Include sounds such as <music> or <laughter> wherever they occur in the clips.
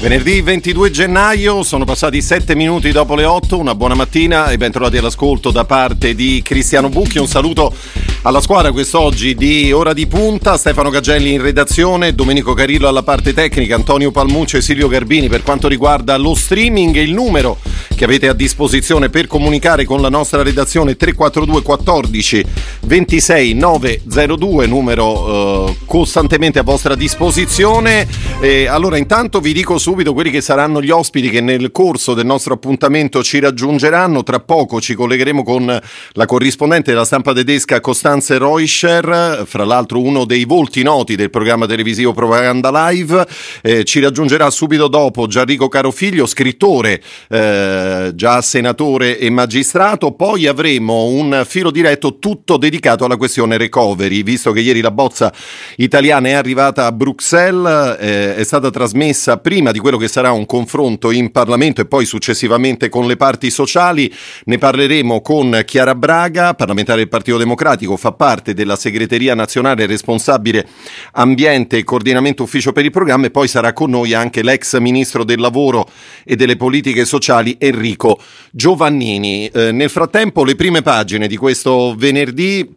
Venerdì 22 gennaio, sono passati 7 minuti dopo le 8, una buona mattina e bentrovati all'ascolto da parte di Cristiano Bucchi, un saluto alla squadra quest'oggi di Ora di Punta, Stefano Gagelli in redazione, Domenico Carillo alla parte tecnica, Antonio Palmuccio e Silvio Garbini per quanto riguarda lo streaming e il numero che avete a disposizione per comunicare con la nostra redazione 342 14 26 902, numero eh, costantemente a vostra disposizione. E allora intanto vi dico subito quelli che saranno gli ospiti che nel corso del nostro appuntamento ci raggiungeranno. Tra poco ci collegheremo con la corrispondente della stampa tedesca Costanze Reuscher, fra l'altro uno dei volti noti del programma televisivo Propaganda Live. Eh, ci raggiungerà subito dopo Gianrico Carofiglio, scrittore, eh, già senatore e magistrato. Poi avremo un filo diretto tutto dedicato alla questione recovery, visto che ieri la bozza italiana è arrivata a Bruxelles, eh, è stata trasmessa prima di di quello che sarà un confronto in Parlamento e poi successivamente con le parti sociali. Ne parleremo con Chiara Braga, parlamentare del Partito Democratico, fa parte della segreteria nazionale responsabile ambiente e coordinamento ufficio per il programma e poi sarà con noi anche l'ex ministro del lavoro e delle politiche sociali Enrico Giovannini. Eh, nel frattempo le prime pagine di questo venerdì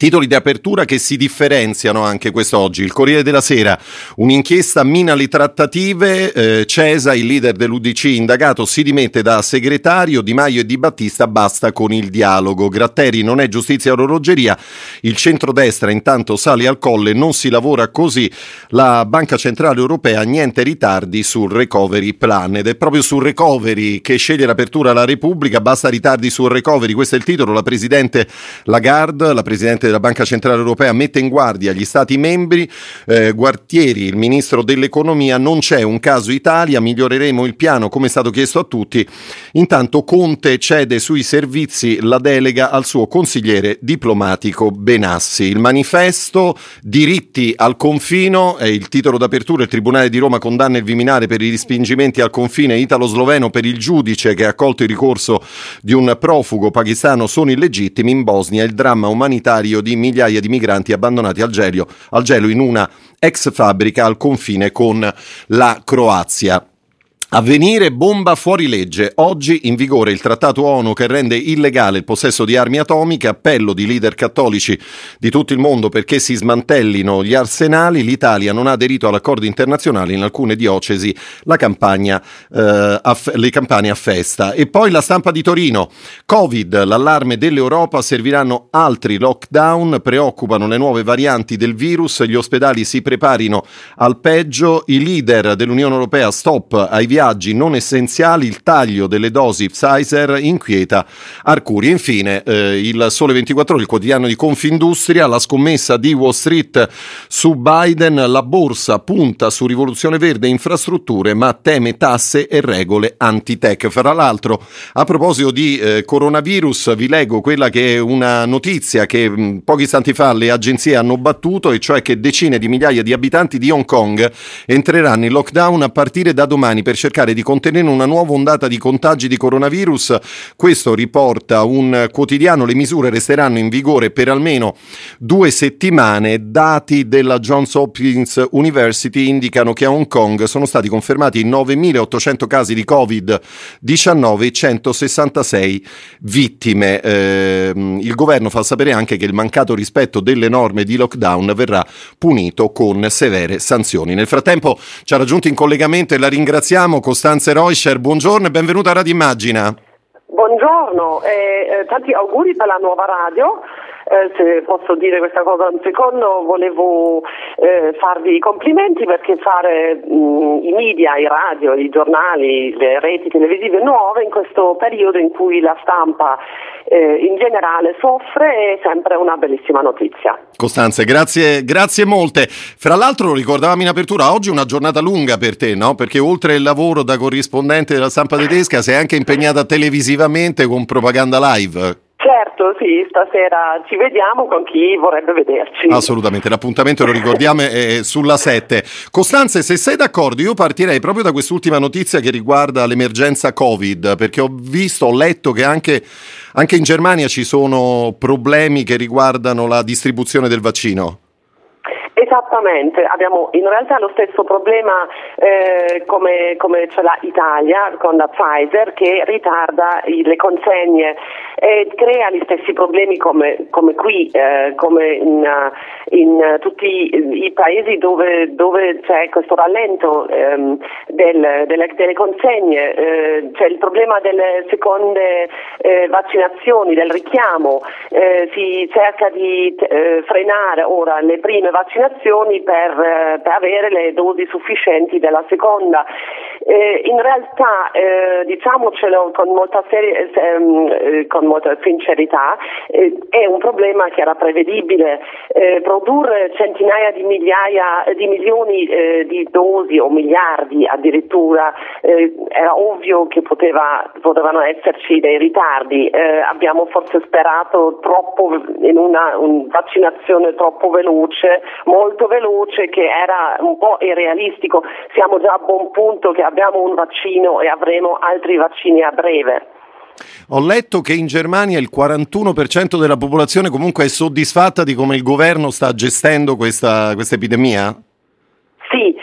Titoli di apertura che si differenziano anche quest'oggi. Il Corriere della Sera, un'inchiesta mina le trattative, eh, Cesa, il leader dell'UDC indagato, si dimette da segretario, Di Maio e Di Battista, basta con il dialogo. Gratteri non è giustizia orologeria, il centrodestra intanto sale al colle, non si lavora così. La Banca Centrale Europea, niente ritardi sul recovery plan ed è proprio sul recovery che sceglie l'apertura la Repubblica, basta ritardi sul recovery, questo è il titolo, la Presidente Lagarde, la Presidente della Banca Centrale Europea mette in guardia gli Stati membri, eh, Guartieri, il Ministro dell'Economia, non c'è un caso Italia, miglioreremo il piano come è stato chiesto a tutti. Intanto Conte cede sui servizi la delega al suo consigliere diplomatico Benassi. Il manifesto Diritti al confino è il titolo d'apertura. Il Tribunale di Roma condanna il Viminale per i respingimenti al confine italo-sloveno per il giudice che ha accolto il ricorso di un profugo pakistano sono illegittimi in Bosnia il dramma umanitario di migliaia di migranti abbandonati al gelo, al gelo in una ex fabbrica al confine con la Croazia. Avvenire bomba fuori legge. Oggi in vigore il trattato ONU che rende illegale il possesso di armi atomiche. Appello di leader cattolici di tutto il mondo perché si smantellino gli arsenali. L'Italia non ha aderito all'accordo internazionale in alcune diocesi. La campagna, eh, aff- le campane a festa. E poi la stampa di Torino. Covid, l'allarme dell'Europa. Serviranno altri lockdown. Preoccupano le nuove varianti del virus. Gli ospedali si preparino al peggio. I leader dell'Unione Europea stop ai viaggi viaggi non essenziali, il taglio delle dosi Pfizer inquieta Arcuri. Infine, eh, il Sole 24 Ore, il quotidiano di Confindustria, la scommessa di Wall Street su Biden, la borsa punta su rivoluzione verde e infrastrutture, ma teme tasse e regole anti-tech. Fra l'altro, a proposito di eh, coronavirus, vi leggo quella che è una notizia che mh, mm, pochi istanti fa le agenzie hanno battuto, e cioè che decine di migliaia di abitanti di Hong Kong entreranno in lockdown a partire da domani per cercare cercare di contenere una nuova ondata di contagi di coronavirus. Questo riporta un quotidiano. Le misure resteranno in vigore per almeno due settimane. Dati della Johns Hopkins University indicano che a Hong Kong sono stati confermati 9.800 casi di Covid-19 e 166 vittime. Eh, il governo fa sapere anche che il mancato rispetto delle norme di lockdown verrà punito con severe sanzioni. Nel frattempo ci ha raggiunto in collegamento e la ringraziamo Costanze Reuscher, buongiorno e benvenuta a Radio Immagina. Buongiorno e eh, tanti auguri per la nuova radio. Eh, se posso dire questa cosa un secondo, volevo eh, farvi i complimenti perché fare mh, i media, i radio, i giornali, le reti televisive nuove in questo periodo in cui la stampa eh, in generale soffre è sempre una bellissima notizia. Costanze, grazie, grazie molte. Fra l'altro ricordavamo in apertura, oggi è una giornata lunga per te, no? Perché oltre il lavoro da corrispondente della stampa tedesca sei anche impegnata televisivamente con propaganda live. Certo, sì, stasera ci vediamo con chi vorrebbe vederci. Assolutamente, l'appuntamento lo ricordiamo è sulla 7. Costanze, se sei d'accordo, io partirei proprio da quest'ultima notizia che riguarda l'emergenza Covid, perché ho visto, ho letto che anche, anche in Germania ci sono problemi che riguardano la distribuzione del vaccino. Esattamente, abbiamo in realtà lo stesso problema eh, come, come, ce l'ha Italia con la Pfizer che ritarda le consegne e crea gli stessi problemi come, come qui, eh, come in, in, tutti i paesi dove, dove c'è questo rallento ehm, del, delle, delle, consegne, eh, c'è il problema delle seconde eh, vaccinazioni, del richiamo, eh, si cerca di eh, frenare ora le prime vaccinazioni vaccinazioni per, eh, per avere le dosi sufficienti della seconda. Eh, in realtà, eh, diciamocelo con molta, serie, ehm, eh, con molta sincerità, eh, è un problema che era prevedibile. Eh, produrre centinaia di migliaia di milioni eh, di dosi o miliardi addirittura era ovvio che poteva, potevano esserci dei ritardi. abbiamo forse sperato troppo in una un vaccinazione troppo veloce, molto veloce, che era un po' irrealistico. Siamo già a buon punto che abbiamo un vaccino e avremo altri vaccini a breve. Ho letto che in Germania il 41% della popolazione comunque è soddisfatta di come il governo sta gestendo questa, questa epidemia? Sì,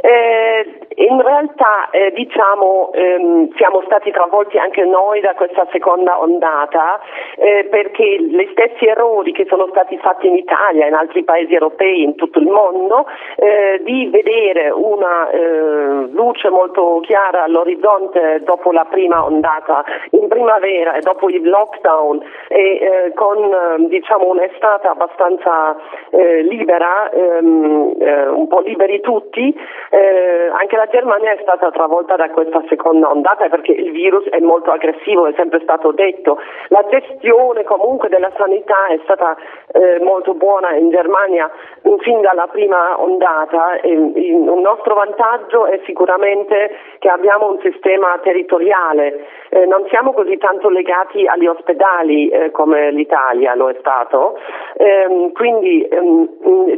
eh, in realtà eh, diciamo, ehm, siamo stati travolti anche noi da questa seconda ondata eh, perché gli stessi errori che sono stati fatti in Italia in altri paesi europei, in tutto il mondo, eh, di vedere una eh, luce molto chiara all'orizzonte dopo la prima ondata in primavera e dopo il lockdown e eh, con diciamo, un'estate abbastanza eh, libera, ehm, un po' liberi tutti, anche la è stata travolta da questa seconda ondata perché il virus è molto aggressivo, è sempre stato detto. La gestione comunque della sanità è stata eh, molto buona in Germania fin dalla prima ondata. E, in, un nostro vantaggio è sicuramente che abbiamo un sistema territoriale, eh, non siamo così tanto legati agli ospedali eh, come l'Italia lo è stato, ehm, quindi ehm,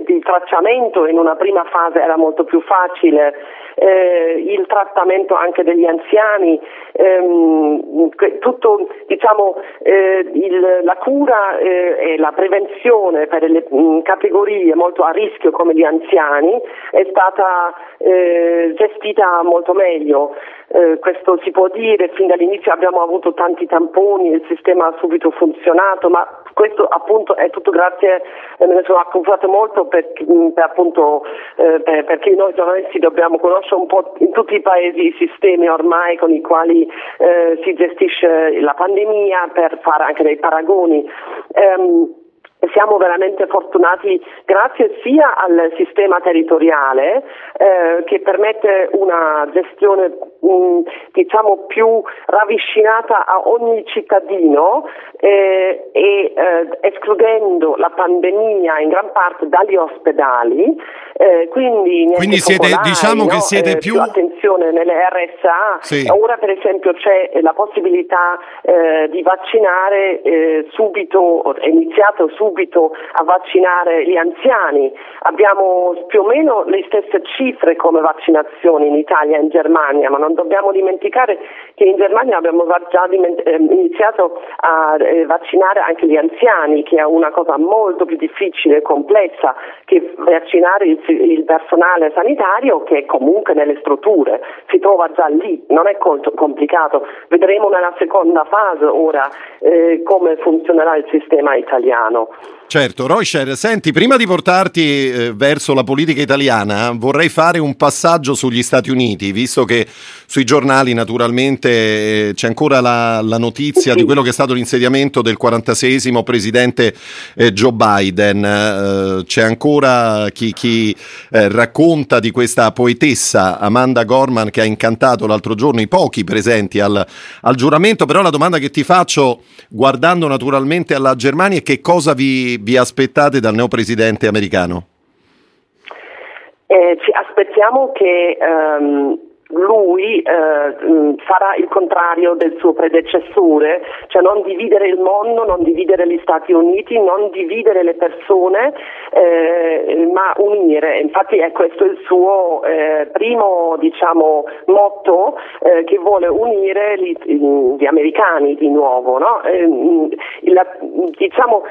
il tracciamento in una prima fase era molto più facile eh, il trattamento anche degli anziani, ehm, tutto, diciamo, eh, il, la cura eh, e la prevenzione per le mm, categorie molto a rischio come gli anziani è stata eh, gestita molto meglio. Eh, questo si può dire, fin dall'inizio abbiamo avuto tanti tamponi, il sistema ha subito funzionato, ma questo appunto è tutto grazie, eh, me ne sono accusato molto per, mm, per, appunto, eh, per, perché noi giornalisti dobbiamo conoscere un po' in tutti i paesi i sistemi ormai con i quali eh, si gestisce la pandemia per fare anche dei paragoni. Um, siamo veramente fortunati grazie sia al sistema territoriale eh, che permette una gestione mh, mm, diciamo più ravvicinata a ogni cittadino eh, e eh, escludendo la pandemia in gran parte dagli ospedali eh, quindi, quindi siete, popolari, diciamo no? che siete eh, più... attenzione nelle RSA sì. ora per esempio c'è la possibilità eh, di vaccinare subito è iniziato subito a vaccinare gli anziani abbiamo più o meno le stesse cifre come vaccinazioni in Italia e in Germania ma non dobbiamo dimenticare che in Germania abbiamo già ehm, iniziato a eh, vaccinare anche gli anziani, che è una cosa molto più difficile e complessa che vaccinare il, personale sanitario che è comunque nelle strutture, si trova già lì, non è complicato. Vedremo nella seconda fase ora eh, come funzionerà il sistema italiano. Thank you. Certo, Roisher, senti, prima di portarti eh, verso la politica italiana, vorrei fare un passaggio sugli Stati Uniti, visto che sui giornali naturalmente eh, c'è ancora la, la notizia di quello che è stato l'insediamento del 46 presidente eh, Joe Biden. Eh, c'è ancora chi, chi eh, racconta di questa poetessa Amanda Gorman che ha incantato l'altro giorno i pochi presenti al, al giuramento, però la domanda che ti faccio, guardando naturalmente alla Germania, è che cosa vi vi, aspettate dal neopresidente americano? Eh, ci aspettiamo che um, lui eh, farà il contrario del suo predecessore, cioè non dividere il mondo, non dividere gli Stati Uniti, non dividere le persone, eh, ma unire. Infatti è questo il suo eh, primo diciamo, motto eh, che vuole unire gli, gli, americani di nuovo. No? Eh, la, diciamo,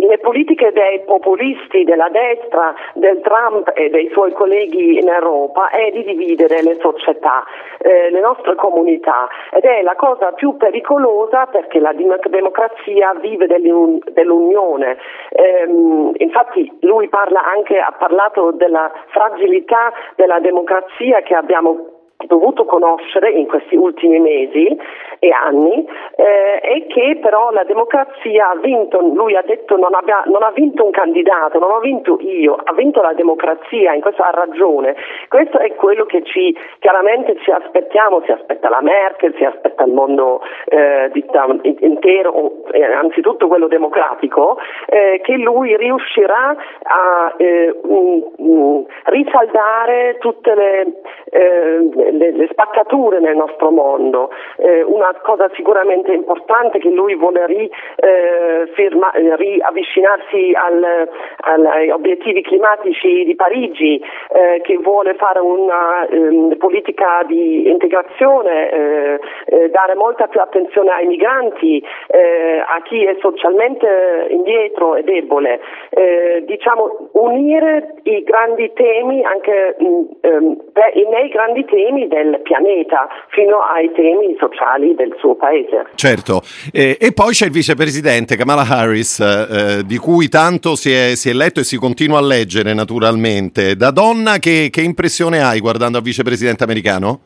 le politiche dei populisti della destra, del Trump e dei suoi colleghi in Europa è di dividere le società, eh, le nostre comunità ed è la cosa più pericolosa perché la democrazia vive dell'unione. Eh, infatti lui parla anche, ha parlato della fragilità della democrazia che abbiamo dovuto conoscere in questi ultimi mesi e anni eh, e che però la democrazia ha vinto, lui ha detto non, abbia, non, ha vinto un candidato, non ho vinto io, ha vinto la democrazia, in questo ha ragione. Questo è quello che ci, chiaramente ci aspettiamo, si aspetta la Merkel, si aspetta il mondo eh, intero, eh, anzitutto quello democratico, eh, che lui riuscirà a um, um, risaldare tutte le, le, le, spaccature nel nostro mondo. Eh, una cosa sicuramente importante che lui vuole ri, eh, firma, eh, riavvicinarsi al, agli obiettivi climatici di Parigi, eh, che vuole fare una ehm, politica di integrazione, dare molta più attenzione ai migranti, a chi è socialmente indietro e debole. diciamo unire i grandi temi anche mh, ehm, nei grandi temi del pianeta fino ai temi sociali del suo paese. Certo, eh, e poi c'è il vicepresidente Kamala Harris, eh, di cui tanto si è, si è, letto e si continua a leggere naturalmente. Da donna che, che impressione hai guardando al vicepresidente americano?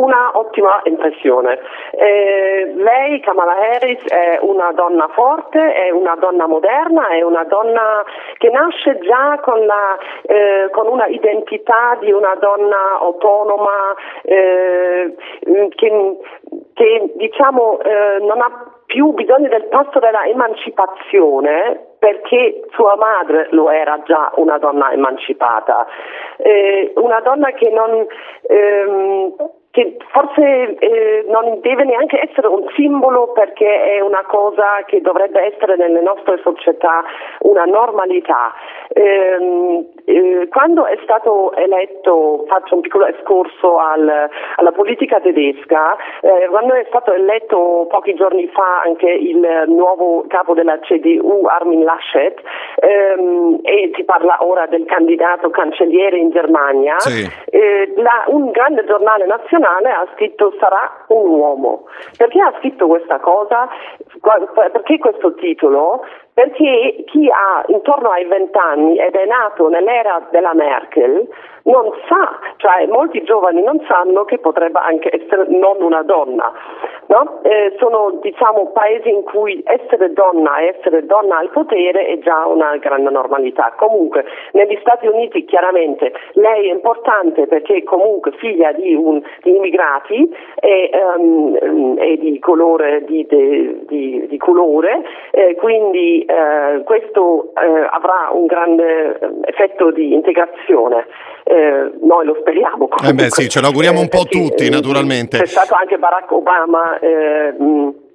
Una ottima impressione. Eh, lei, Kamala Harris, è una donna forte, è una donna moderna, è una donna che nasce già con, la, eh, con una identità di una donna autonoma, eh, che, che diciamo eh, non ha più bisogno del passo della emancipazione perché sua madre lo era già una donna emancipata, eh, una donna che non ehm, che forse eh, non deve neanche essere un simbolo perché è una cosa che dovrebbe essere nelle nostre società una normalità. Eh, eh, quando è stato eletto, faccio un piccolo escorso al, alla politica tedesca, eh, quando è stato eletto pochi giorni fa anche il nuovo capo della CDU Armin Laschet ehm, e si parla ora del candidato cancelliere in Germania, sì. Eh, la, un grande giornale nazionale ha scritto sarà un uomo. Perché ha scritto questa cosa? Perché questo titolo? Perché chi ha intorno ai vent'anni ed è nato nell'era della Merkel non sa, cioè molti giovani non sanno che potrebbe anche essere non una donna. No? Eh, sono diciamo, paesi in cui essere donna e essere donna al potere è già una grande normalità. Comunque negli Stati Uniti chiaramente lei è importante perché è comunque figlia di, un, di immigrati e, um, e, di colore, di, di, di colore eh, quindi eh, questo eh, avrà un grande effetto di integrazione. Eh, noi lo speriamo. Eh beh, sì, ce lo auguriamo un po' tutti, naturalmente. C'è stato anche Barack Obama. Mh,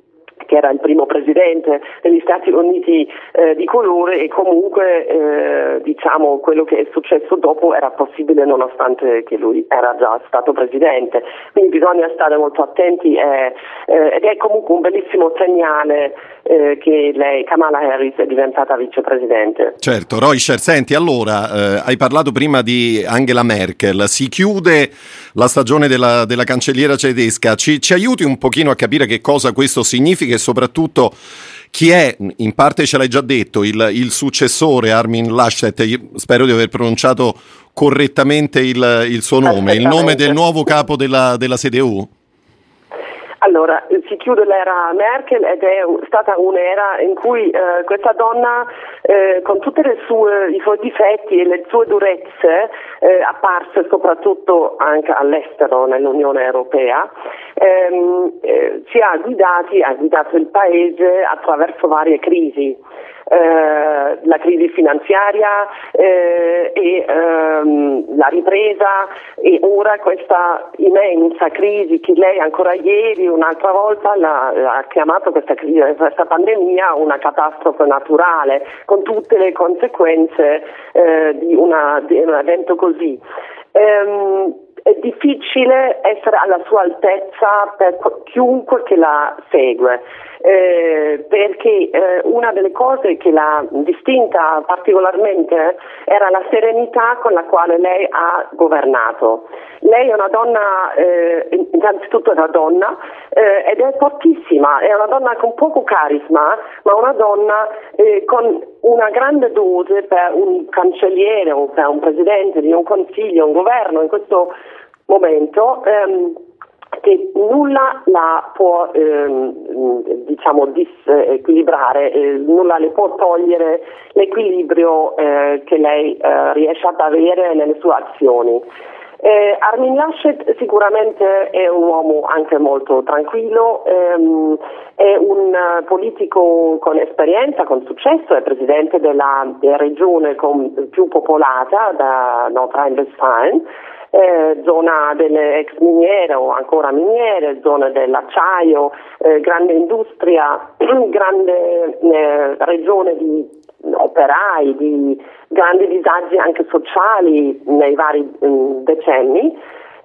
che era il primo presidente degli Stati Uniti eh, di colore e comunque eh, diciamo quello che è successo dopo era possibile nonostante che lui era già stato presidente. Quindi bisogna stare molto attenti eh, ed è comunque un bellissimo segnale eh, che lei, Kamala Harris, è diventata vicepresidente. Certo, Reuscher, senti, allora eh, hai parlato prima di Angela Merkel, si chiude la stagione della, della cancelliera tedesca, ci, ci aiuti un pochino a capire che cosa questo significa e soprattutto chi è, in parte ce l'hai già detto, il, il successore Armin Laschet, io spero di aver pronunciato correttamente il, il suo nome, il nome del nuovo capo della, della CDU? Allora, si chiude l'era Merkel ed è stata un'era in cui eh, questa donna, eh, con tutti i suoi difetti e le sue durezze, eh, apparse soprattutto anche all'estero nell'Unione Europea, ehm, eh, ci ha guidati, ha guidato il paese attraverso varie crisi. Eh, la crisi finanziaria eh, e ehm, la ripresa e ora questa immensa crisi che lei ancora ieri un'altra volta ha chiamato questa, crisi, questa pandemia una catastrofe naturale con tutte le conseguenze eh, di, una, di, un evento così. Ehm, è difficile essere alla sua altezza per chiunque che la segue eh, perché eh, una delle cose che l'ha distinta particolarmente era la serenità con la quale lei ha governato. Lei è una donna, eh, innanzitutto è una donna eh, ed è fortissima, è una donna con poco carisma, ma una donna eh, con una grande dose per un cancelliere o per un presidente di un consiglio, un governo in questo momento. Ehm, che nulla la può ehm, diciamo disequilibrare, eh, nulla le può togliere l'equilibrio eh, che lei eh, riesce ad avere nelle sue azioni. Eh, Armin Laschet sicuramente è un uomo anche molto tranquillo, ehm, è un politico con esperienza, con successo, è presidente della, della regione con, più popolata da Nordrhein-Westfalen eh, zona delle ex miniere o ancora miniere, zona dell'acciaio, eh, grande industria, <clears throat> grande eh, regione di operai, di grandi disagi anche sociali nei vari mh, mm, decenni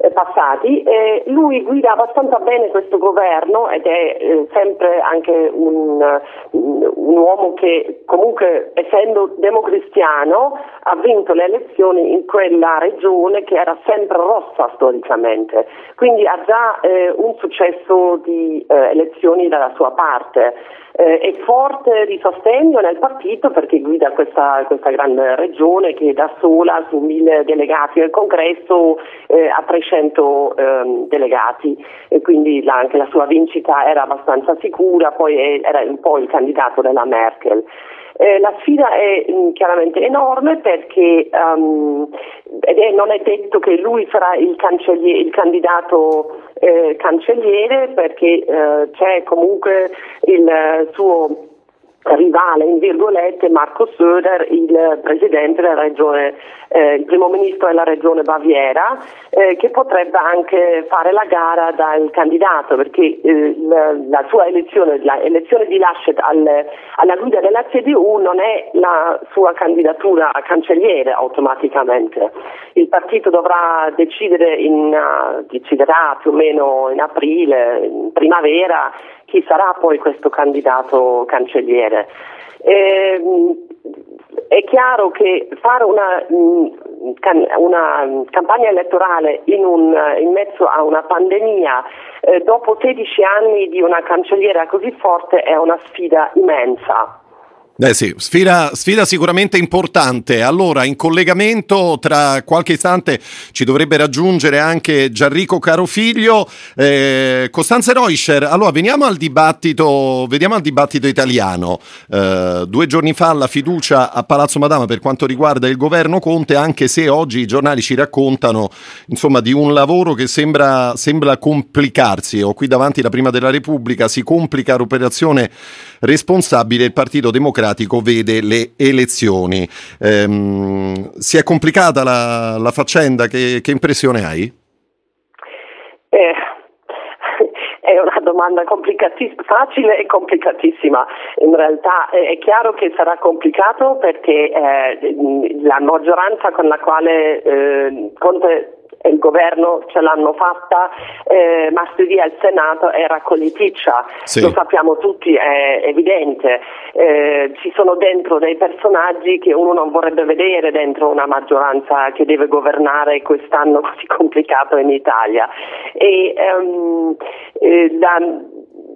passati. Eh, lui guida abbastanza bene questo governo ed è eh, sempre anche un, un, uomo che comunque essendo democristiano ha vinto le elezioni in quella regione che era sempre rossa storicamente, quindi ha già eh, un successo di eh, elezioni dalla sua parte eh, è forte di sostegno nel partito perché guida questa, questa, grande regione che da sola su mille delegati nel congresso eh, ha 300 eh, delegati e quindi la, anche la sua vincita era abbastanza sicura, poi era un po' il candidato della Merkel. Eh, la sfida è mh, mm, chiaramente enorme perché um, è, non è detto che lui sarà il, il candidato eh, cancelliere perché eh, c'è comunque il suo rivale, in virgolette, Marco Söder, il presidente della regione, eh, il primo ministro della regione Baviera, eh, che potrebbe anche fare la gara dal candidato, perché eh, la, la, sua elezione, l'elezione di Laschet al, alla guida della CDU non è la sua candidatura a cancelliere automaticamente. Il partito dovrà decidere in, uh, deciderà più o meno in aprile, in primavera, chi sarà poi questo candidato cancelliere. Eh, è chiaro che fare una, mm, una campagna elettorale in, un, in, mezzo a una pandemia eh, dopo 16 anni di una cancelliera così forte è una sfida immensa. Eh sì, sfida, sfida, sicuramente importante. Allora, in collegamento tra qualche istante ci dovrebbe raggiungere anche Gianrico Carofiglio. Eh, Costanze Reuscher, allora veniamo al dibattito, vediamo al dibattito italiano. Eh, due giorni fa la fiducia a Palazzo Madama per quanto riguarda il governo Conte, anche se oggi i giornali ci raccontano insomma, di un lavoro che sembra, sembra complicarsi. Ho qui davanti la Prima della Repubblica, si complica l'operazione responsabile il Partito Democratico vede le elezioni. Ehm, si è complicata la, la faccenda? Che, che, impressione hai? Eh, è una domanda complicatissima, facile e complicatissima. In realtà è chiaro che sarà complicato perché eh, la maggioranza con la quale eh, Conte il governo ce l'hanno fatta, eh, martedì al Senato era colliticcia, sì. lo sappiamo tutti, è evidente. Eh, ci sono dentro dei personaggi che uno non vorrebbe vedere dentro una maggioranza che deve governare quest'anno <laughs> così complicato in Italia. E, um, eh, la,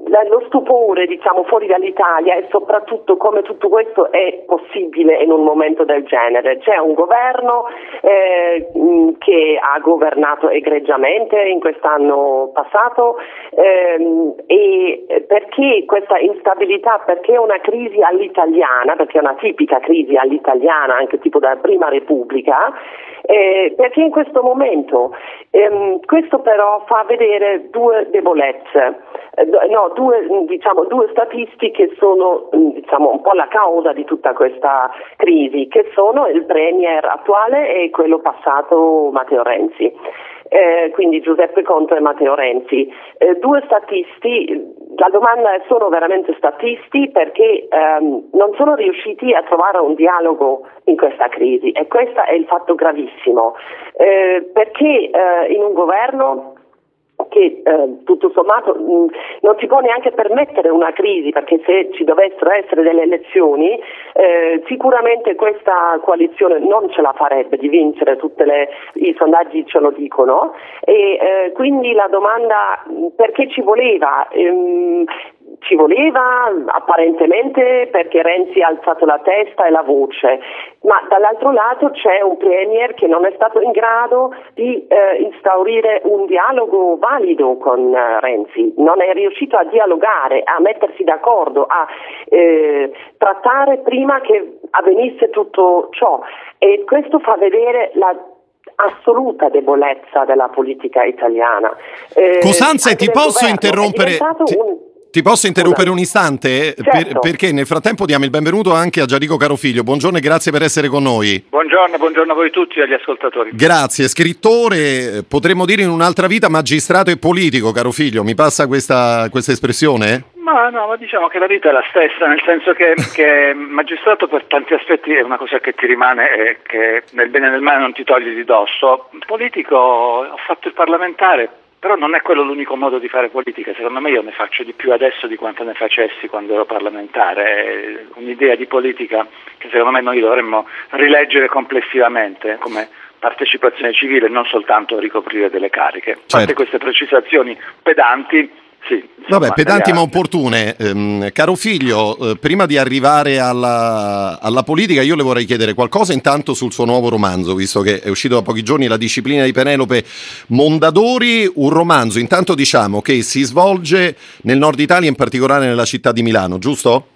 lo stupore diciamo, fuori dall'Italia e soprattutto come tutto questo è possibile in un momento del genere. C'è un governo eh, che ha governato egregiamente in quest'anno passato ehm, e perché questa instabilità, perché una crisi all'italiana, perché è una tipica crisi all'italiana anche tipo della prima repubblica, eh, perché in questo momento ehm, questo però fa vedere due debolezze. Eh, no, due, diciamo, due statisti che sono diciamo, un po' la causa di tutta questa crisi, che sono il Premier attuale e quello passato Matteo Renzi. Eh, quindi Giuseppe Conte e Matteo Renzi. Eh, due statisti, la domanda è sono veramente statisti perché ehm, non sono riusciti a trovare un dialogo in questa crisi e questo è il fatto gravissimo, eh, perché eh, in un governo che eh, tutto sommato mh, non si può neanche permettere una crisi perché se ci dovessero essere delle elezioni eh, sicuramente questa coalizione non ce la farebbe di vincere, tutti i sondaggi ce lo dicono e eh, quindi la domanda perché ci voleva? Ehm, ci voleva apparentemente perché Renzi ha alzato la testa e la voce, ma dall'altro lato c'è un Premier che non è stato in grado di eh, instaurire un dialogo valido con eh, Renzi, non è riuscito a dialogare, a mettersi d'accordo, a eh, trattare prima che avvenisse tutto ciò e questo fa vedere la assoluta debolezza della politica italiana. Eh, Costanze, ti posso interrompere? Ti... Un ti posso interrompere un istante? Certo. Per, perché nel frattempo diamo il benvenuto anche a Gianrico Carofiglio. Buongiorno e grazie per essere con noi. Buongiorno, buongiorno a voi tutti e agli ascoltatori. Grazie, scrittore, potremmo dire in un'altra vita magistrato e politico, Carofiglio. Mi passa questa, questa espressione? Ma no, ma diciamo che la vita è la stessa, nel senso che, <laughs> che magistrato per tanti aspetti è una cosa che ti rimane e che nel bene e nel male non ti togli di dosso. Politico, ho fatto il parlamentare però non è quello l'unico modo di fare politica, secondo me io ne faccio di più adesso di quanto ne facessi quando ero parlamentare, è un'idea di politica che secondo me noi dovremmo rileggere complessivamente come partecipazione civile, non soltanto ricoprire delle cariche. Certo. Fatte queste precisazioni pedanti, sì, insomma, Vabbè, pedanti ma opportune. Ehm, caro figlio, eh, prima di arrivare alla, alla, politica, io le vorrei chiedere qualcosa intanto sul suo nuovo romanzo, visto che è uscito da pochi giorni La disciplina di Penelope Mondadori, un romanzo intanto diciamo che si svolge nel nord Italia, in particolare nella città di Milano, giusto?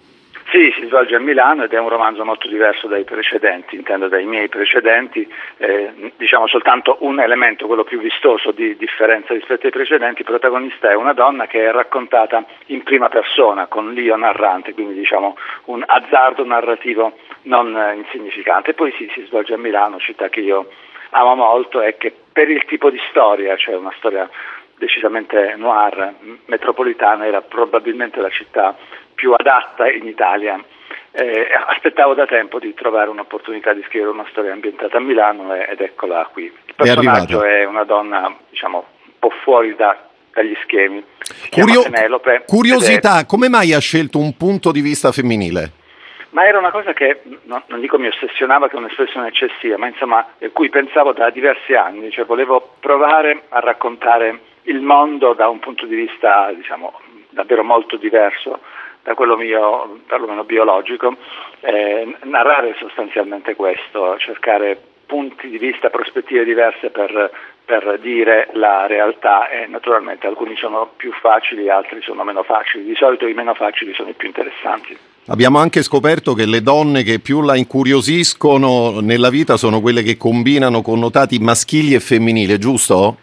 Sì, si svolge a Milano ed è un romanzo molto diverso dai precedenti, intendo dai miei precedenti, eh, diciamo soltanto un elemento, quello più vistoso di differenza rispetto ai precedenti, il protagonista è una donna che è raccontata in prima persona, con l'io narrante, quindi diciamo un azzardo narrativo non eh, insignificante. Poi sì, si svolge a Milano, città che io amo molto e che per il tipo di storia, cioè una storia decisamente noir, metropolitana, era probabilmente la città più adatta in Italia. Eh, aspettavo da tempo di trovare un'opportunità di scrivere una storia ambientata a Milano ed eccola qui. Il personaggio è, è una donna diciamo, un po' fuori da, dagli schemi. Curio- curiosità, è... come mai ha scelto un punto di vista femminile? Ma era una cosa che no, non dico mi ossessionava che è un'espressione eccessiva, ma insomma cui pensavo da diversi anni, cioè volevo provare a raccontare il mondo da un punto di vista diciamo, davvero molto diverso da quello mio perlomeno biologico, eh, narrare sostanzialmente questo, cercare punti di vista, prospettive diverse per, per, dire la realtà e naturalmente alcuni sono più facili, altri sono meno facili, di solito i meno facili sono i più interessanti. Abbiamo anche scoperto che le donne che più la incuriosiscono nella vita sono quelle che combinano connotati maschili e femminili, giusto?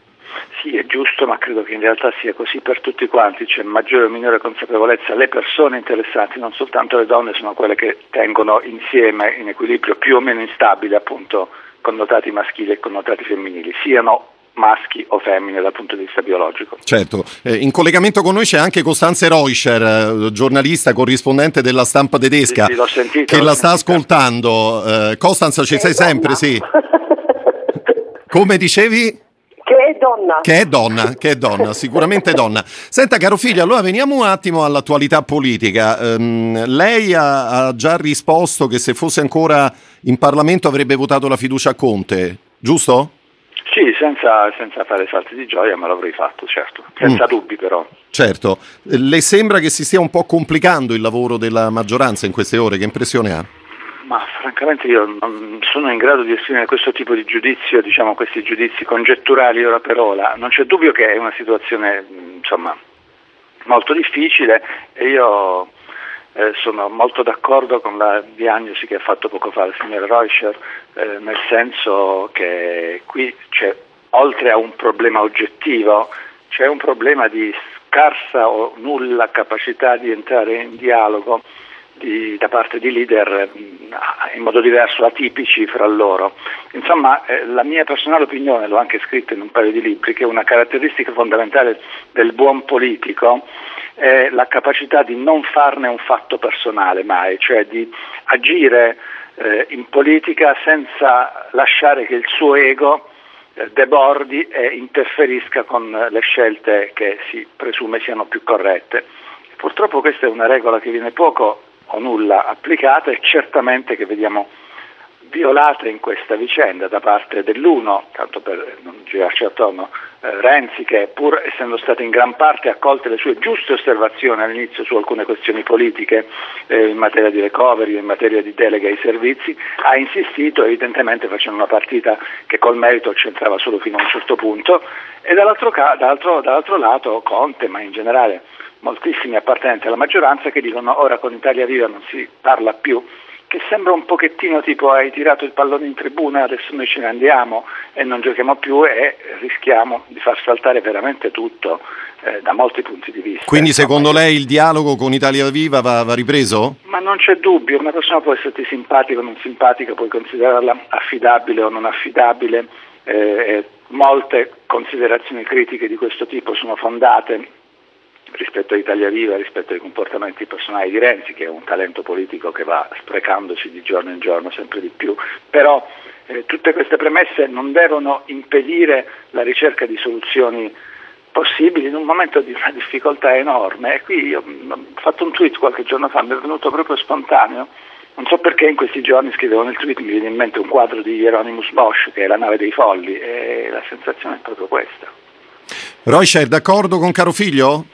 Sì, è giusto, ma credo che in realtà sia così per tutti quanti, c'è maggiore o minore consapevolezza, le persone interessate, non soltanto le donne, sono quelle che tengono insieme in equilibrio più o meno instabile appunto connotati maschili e connotati femminili, siano maschi o femmine dal punto di vista biologico. Certo, eh, in collegamento con noi c'è anche Costanze Reuscher, eh, giornalista corrispondente della stampa tedesca, sì, sì, sentito, che la sta sentito. ascoltando. Eh, Costanza, ci sei sempre, sì. Come dicevi? Che è donna. Che è donna, che è donna, <laughs> sicuramente donna. Senta, caro figlio, allora veniamo un attimo all'attualità politica. Um, lei ha, ha, già risposto che se fosse ancora in Parlamento avrebbe votato la fiducia a Conte, giusto? Sì, senza, senza fare salti di gioia, ma l'avrei fatto, certo, senza mm. dubbi però. Certo. Le sembra che si stia un po' complicando il lavoro della maggioranza in queste ore? Che impressione ha? Ma francamente io non sono in grado di esprimere questo tipo di giudizio, diciamo questi giudizi congetturali ora per ora. Non c'è dubbio che è una situazione insomma, molto difficile e io eh, sono molto d'accordo con la diagnosi che ha fatto poco fa il signor Reuscher, eh, nel senso che qui c'è, oltre a un problema oggettivo, c'è un problema di scarsa o nulla capacità di entrare in dialogo di, da parte di leader in modo diverso atipici fra loro. Insomma, eh, la mia personale opinione, l'ho anche scritto in un paio di libri, che una caratteristica fondamentale del buon politico è la capacità di non farne un fatto personale mai, cioè di agire eh, in politica senza lasciare che il suo ego eh, debordi e interferisca con le scelte che si presume siano più corrette. Purtroppo questa è una regola che viene poco o nulla applicata e certamente che vediamo violata in questa vicenda da parte dell'uno, tanto per non girarci attorno, eh, Renzi che pur essendo stato in gran parte accolte le sue giuste osservazioni all'inizio su alcune questioni politiche eh, in materia di recovery, in materia di delega ai servizi, ha insistito evidentemente facendo una partita che col merito c'entrava solo fino a un certo punto e dall'altro, dall'altro, dall'altro lato Conte, ma in generale moltissimi appartenenti alla maggioranza che dicono ora con Italia Viva non si parla più, che sembra un pochettino tipo hai tirato il pallone in tribuna, adesso noi ce ne andiamo e non giochiamo più e rischiamo di far saltare veramente tutto eh, da molti punti di vista. Quindi secondo lei il dialogo con Italia Viva va, va ripreso? Ma non c'è dubbio, una persona può esserti simpatica o non simpatica, puoi considerarla affidabile o non affidabile, eh, molte considerazioni critiche di questo tipo sono fondate rispetto a Italia Viva, rispetto ai comportamenti personali di Renzi, che è un talento politico che va sprecandosi di giorno in giorno sempre di più, però eh, tutte queste premesse non devono impedire la ricerca di soluzioni possibili in un momento di una difficoltà enorme. E qui io ho fatto un tweet qualche giorno fa, mi è venuto proprio spontaneo. Non so perché in questi giorni scrivevo nel tweet, mi viene in mente un quadro di Hieronymus Bosch, che è La nave dei folli, e la sensazione è proprio questa. Roisha, è d'accordo con caro figlio?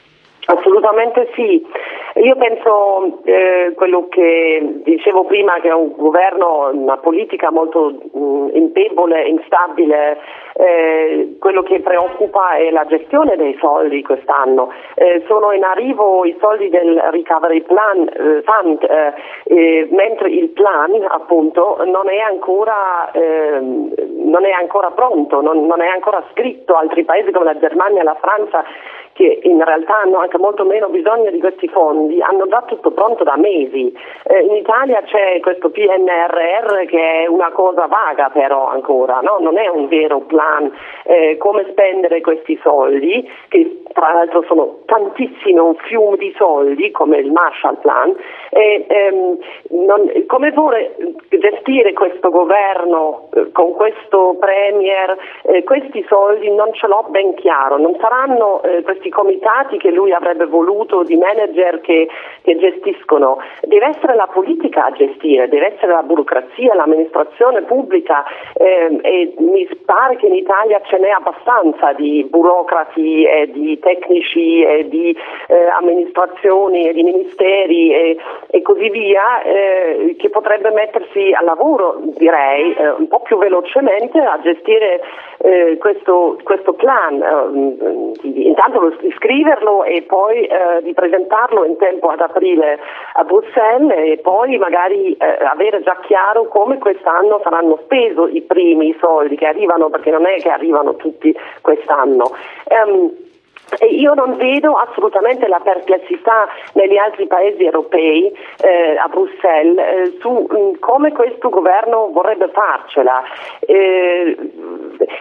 Assolutamente sì. Io penso eh, quello che dicevo prima che è un governo, una politica molto mh, indebole, instabile, eh, quello che preoccupa è la gestione dei soldi quest'anno. Eh, sono in arrivo i soldi del Recovery Plan eh, Fund, eh, mentre il plan appunto non è ancora, ehm, non è ancora pronto, non, non è ancora scritto. Altri paesi come la Germania e la Francia che in realtà hanno anche molto meno bisogno di questi fondi, hanno già tutto pronto da mesi. Eh, in Italia c'è questo PNRR che è una cosa vaga però ancora, no? non è un vero plan eh, come spendere questi soldi, che tra l'altro sono tantissimi, un fiume di soldi come il Marshall Plan, e, ehm, non, come vuole gestire questo governo eh, con questo Premier, eh, questi soldi non ce l'ho ben chiaro, non saranno eh, questi comitati che lui avrebbe voluto di manager che, che gestiscono, deve essere la politica a gestire, deve essere la burocrazia, l'amministrazione pubblica ehm, e mi pare che in Italia ce n'è abbastanza di burocrati e di tecnici e di eh, amministrazioni e di ministeri e, e così via eh, che potrebbe mettersi al lavoro direi eh, un po' più velocemente a gestire eh, questo, questo, plan eh, intanto di scriverlo e poi eh, di presentarlo in tempo ad aprile a Bruxelles e poi magari avere già chiaro come quest'anno saranno spesi i primi soldi che arrivano perché non è che arrivano tutti quest'anno. Um, io non vedo assolutamente la perplessità negli altri paesi europei eh, a Bruxelles eh, su mh, mm, come questo governo vorrebbe farcela. Eh,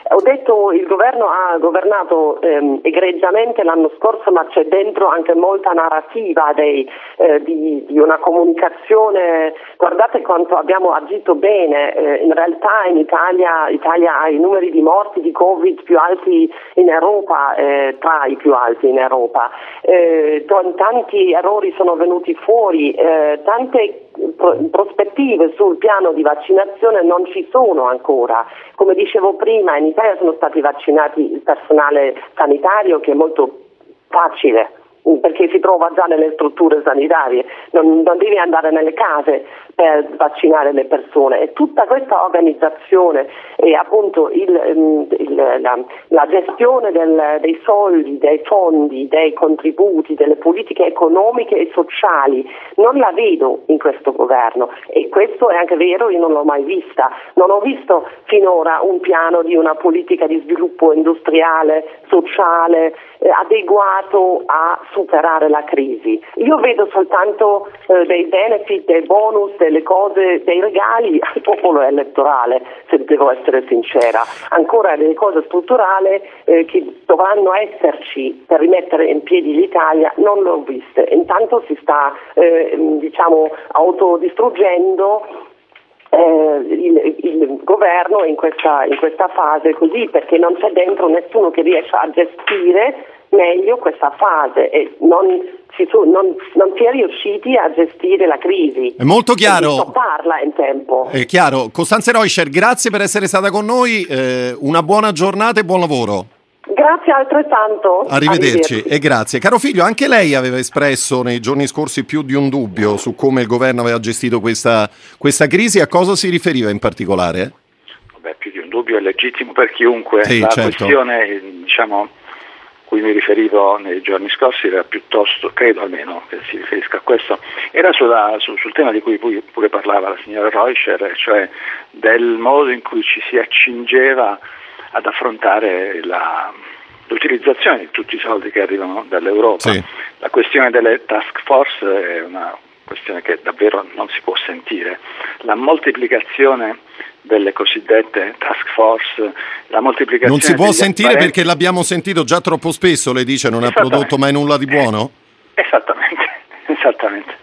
ho detto che il governo ha governato ehm, egregiamente l'anno scorso, ma c'è dentro anche molta narrativa dei, eh, di, di, una comunicazione. Guardate quanto abbiamo agito bene. Eh, in realtà in Italia, Italia, ha i numeri di morti di Covid più alti in Europa, eh, tra i più alti in Europa. Eh, tanti errori sono venuti fuori, eh, tante prospettive sul piano di vaccinazione non ci sono ancora. Come dicevo prima, in Italia sono stati vaccinati il personale sanitario che è molto facile perché si trova già nelle strutture sanitarie, non, non devi andare nelle case per vaccinare le persone. E tutta questa organizzazione e appunto il, mm, il, la, la, gestione del, dei soldi, dei fondi, dei contributi, delle politiche economiche e sociali non la vedo in questo governo. E questo è anche vero, io non l'ho mai vista, non ho visto finora un piano di una politica di sviluppo industriale, sociale eh, adeguato a superare la crisi. Io vedo soltanto eh, dei benefit, dei bonus, delle cose, dei regali al popolo elettorale, se devo essere sincera. Ancora delle cose strutturali eh, che dovranno esserci per rimettere in piedi l'Italia non le ho viste. Intanto si sta eh, diciamo, autodistruggendo eh, il, il, governo in questa, in questa fase così perché non c'è dentro nessuno che riesce a gestire meglio questa fase e non si, non, non si, è riusciti a gestire la crisi. È molto chiaro. parla in tempo. È chiaro. Costanze Reuscher, grazie per essere stata con noi, eh, una buona giornata e buon lavoro. Grazie altrettanto. Arrivederci. Arrivederci e grazie. Caro figlio, anche lei aveva espresso nei giorni scorsi più di un dubbio su come il governo aveva gestito questa, questa crisi. A cosa si riferiva in particolare? Beh, più di un dubbio è legittimo per chiunque. Sì, La certo. questione, diciamo, cui mi riferivo nei giorni scorsi era piuttosto, credo almeno che si riferisca a questo, era sulla, su, sul tema di cui pure parlava la signora Reuscher, cioè del modo in cui ci si accingeva ad affrontare la, l'utilizzazione di tutti i soldi che arrivano dall'Europa. Sì. La questione delle task force è una questione che davvero non si può sentire. La moltiplicazione delle cosiddette task force, la moltiplicazione Non si può sentire apparenti... perché l'abbiamo sentito già troppo spesso, lei dice non ha prodotto mai nulla di buono? Esattamente, <laughs> esattamente.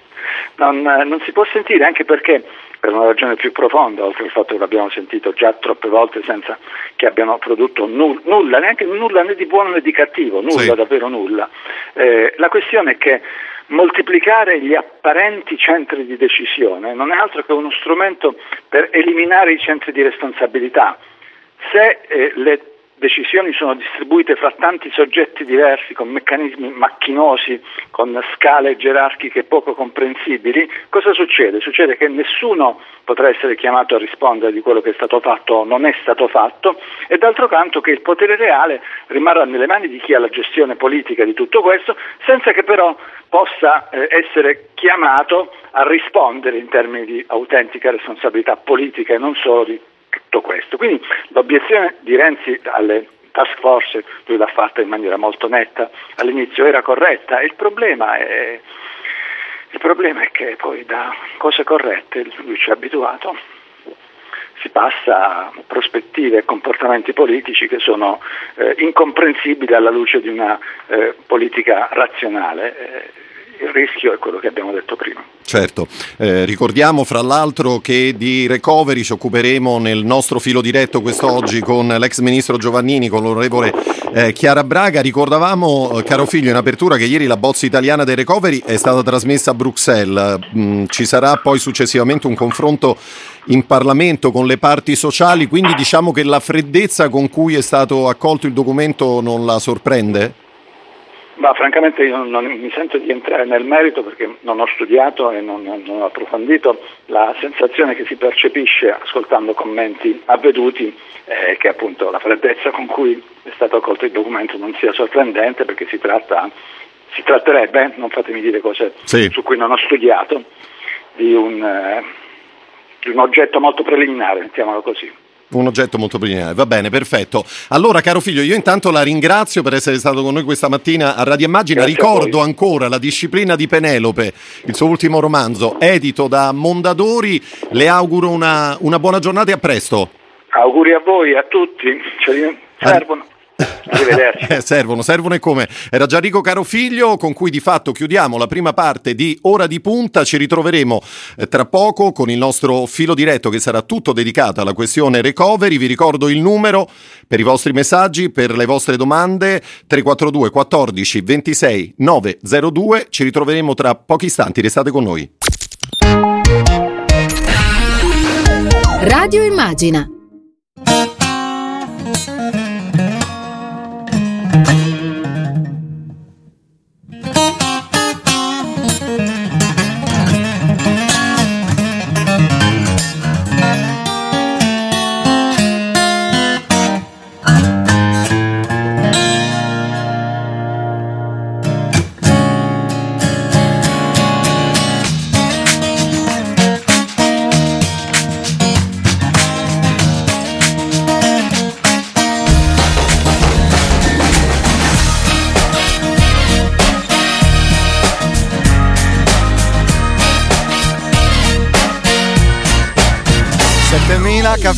Non, non si può sentire anche perché per una ragione più profonda, oltre al fatto che l'abbiamo sentito già troppe volte senza che abbiano prodotto nulla, nulla neanche nulla né di buono né di cattivo, nulla, Sì. davvero nulla. Eh, la questione è che moltiplicare gli apparenti centri di decisione non è altro che uno strumento per eliminare i centri di responsabilità. Se eh, le decisioni sono distribuite fra tanti soggetti diversi, con meccanismi macchinosi, con scale gerarchiche poco comprensibili, cosa succede? Succede che nessuno potrà essere chiamato a rispondere di quello che è stato fatto o non è stato fatto e d'altro canto che il potere reale rimarrà nelle mani di chi ha la gestione politica di tutto questo, senza che però possa eh, essere chiamato a rispondere in termini di autentica responsabilità politica e non solo di tutto questo. Quindi l'obiezione di Renzi alle task force, lui l'ha fatta in maniera molto netta, all'inizio era corretta, il problema è, il problema è che poi da cose corrette, lui ci ha abituato, si passa a prospettive e comportamenti politici che sono eh, incomprensibili alla luce di una eh, politica razionale. Eh, il rischio è quello che abbiamo detto prima. Certo, eh, ricordiamo fra l'altro che di recovery ci occuperemo nel nostro filo diretto quest'oggi con l'ex ministro Giovannini, con l'onorevole eh, Chiara Braga. Ricordavamo, eh, caro figlio, in apertura che ieri la bozza italiana del recovery è stata trasmessa a Bruxelles. Mm, ci sarà poi successivamente un confronto in Parlamento con le parti sociali, quindi diciamo che la freddezza con cui è stato accolto il documento non la sorprende? Ma francamente io non mi sento di entrare nel merito perché non ho studiato e non, non ho approfondito. La sensazione che si percepisce ascoltando commenti avveduti è che appunto la freddezza con cui è stato accolto il documento non sia sorprendente perché si tratta, si tratterebbe, non fatemi dire cose Sì. su cui non ho studiato, di un, eh, di un oggetto molto preliminare, mettiamolo così. Un oggetto molto preliminare, va bene, perfetto. Allora, caro figlio, io intanto la ringrazio per essere stato con noi questa mattina a Radio Immagina. Grazie Ricordo ancora La disciplina di Penelope, il suo ultimo romanzo, edito da Mondadori. Le auguro una, una buona giornata e a presto. Auguri a voi, a tutti, ci servono. Arrivederci. <laughs> Eh, servono, servono e come. Era Gianrico Carofiglio con cui di fatto chiudiamo la prima parte di Ora di Punta. Ci ritroveremo eh, tra poco con il nostro filo diretto che sarà tutto dedicato alla questione recovery. Vi ricordo il numero per i vostri messaggi, per le vostre domande 342 14 26 902. Ci ritroveremo tra pochi istanti. Restate con noi. Radio Immagina.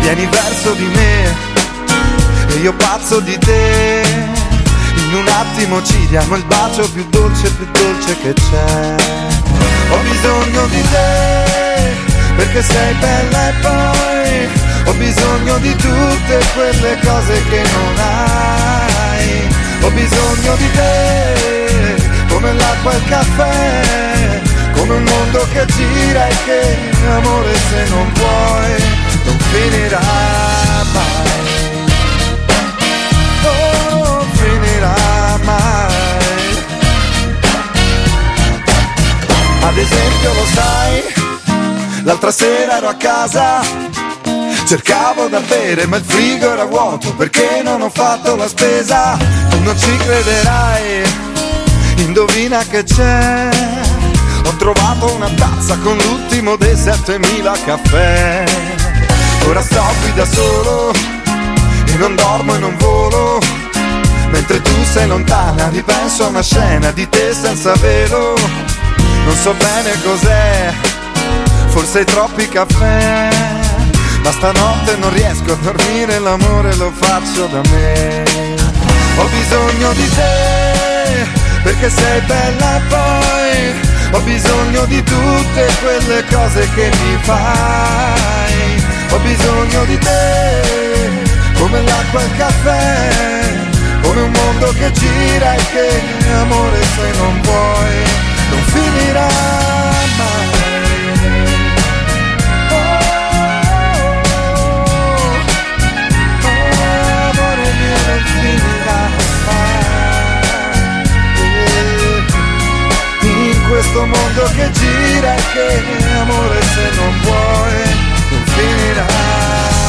vieni verso di me e io pazzo di te. In un attimo ci diamo il bacio più dolce più dolce che c'è. Ho bisogno di te perché sei bella e poi ho bisogno di tutte quelle cose che non hai. Ho bisogno di te come l'acqua e il caffè come un mondo che gira e che amore se non vuoi finirà mai. Non finirà mai. Ad esempio lo sai l'altra sera ero a casa cercavo da bere ma il frigo era vuoto perché non ho fatto la spesa? Tu non ci crederai. Indovina che c'è. Ho trovato una tazza con l'ultimo dei 7000 caffè. Ora sto qui da solo e non dormo e non volo. Mentre tu sei lontana ripenso a una scena di te senza velo. Non so bene cos'è, forse troppi caffè. Ma stanotte non riesco a dormire, l'amore lo faccio da me. Ho bisogno di te, perché sei bella poi ho bisogno di tutte quelle cose che mi fai. Ho bisogno di te, come l'acqua e il caffè, come un mondo che gira e che amore se non vuoi non finirà mai. questo mondo che gira e che amore se non vuoi non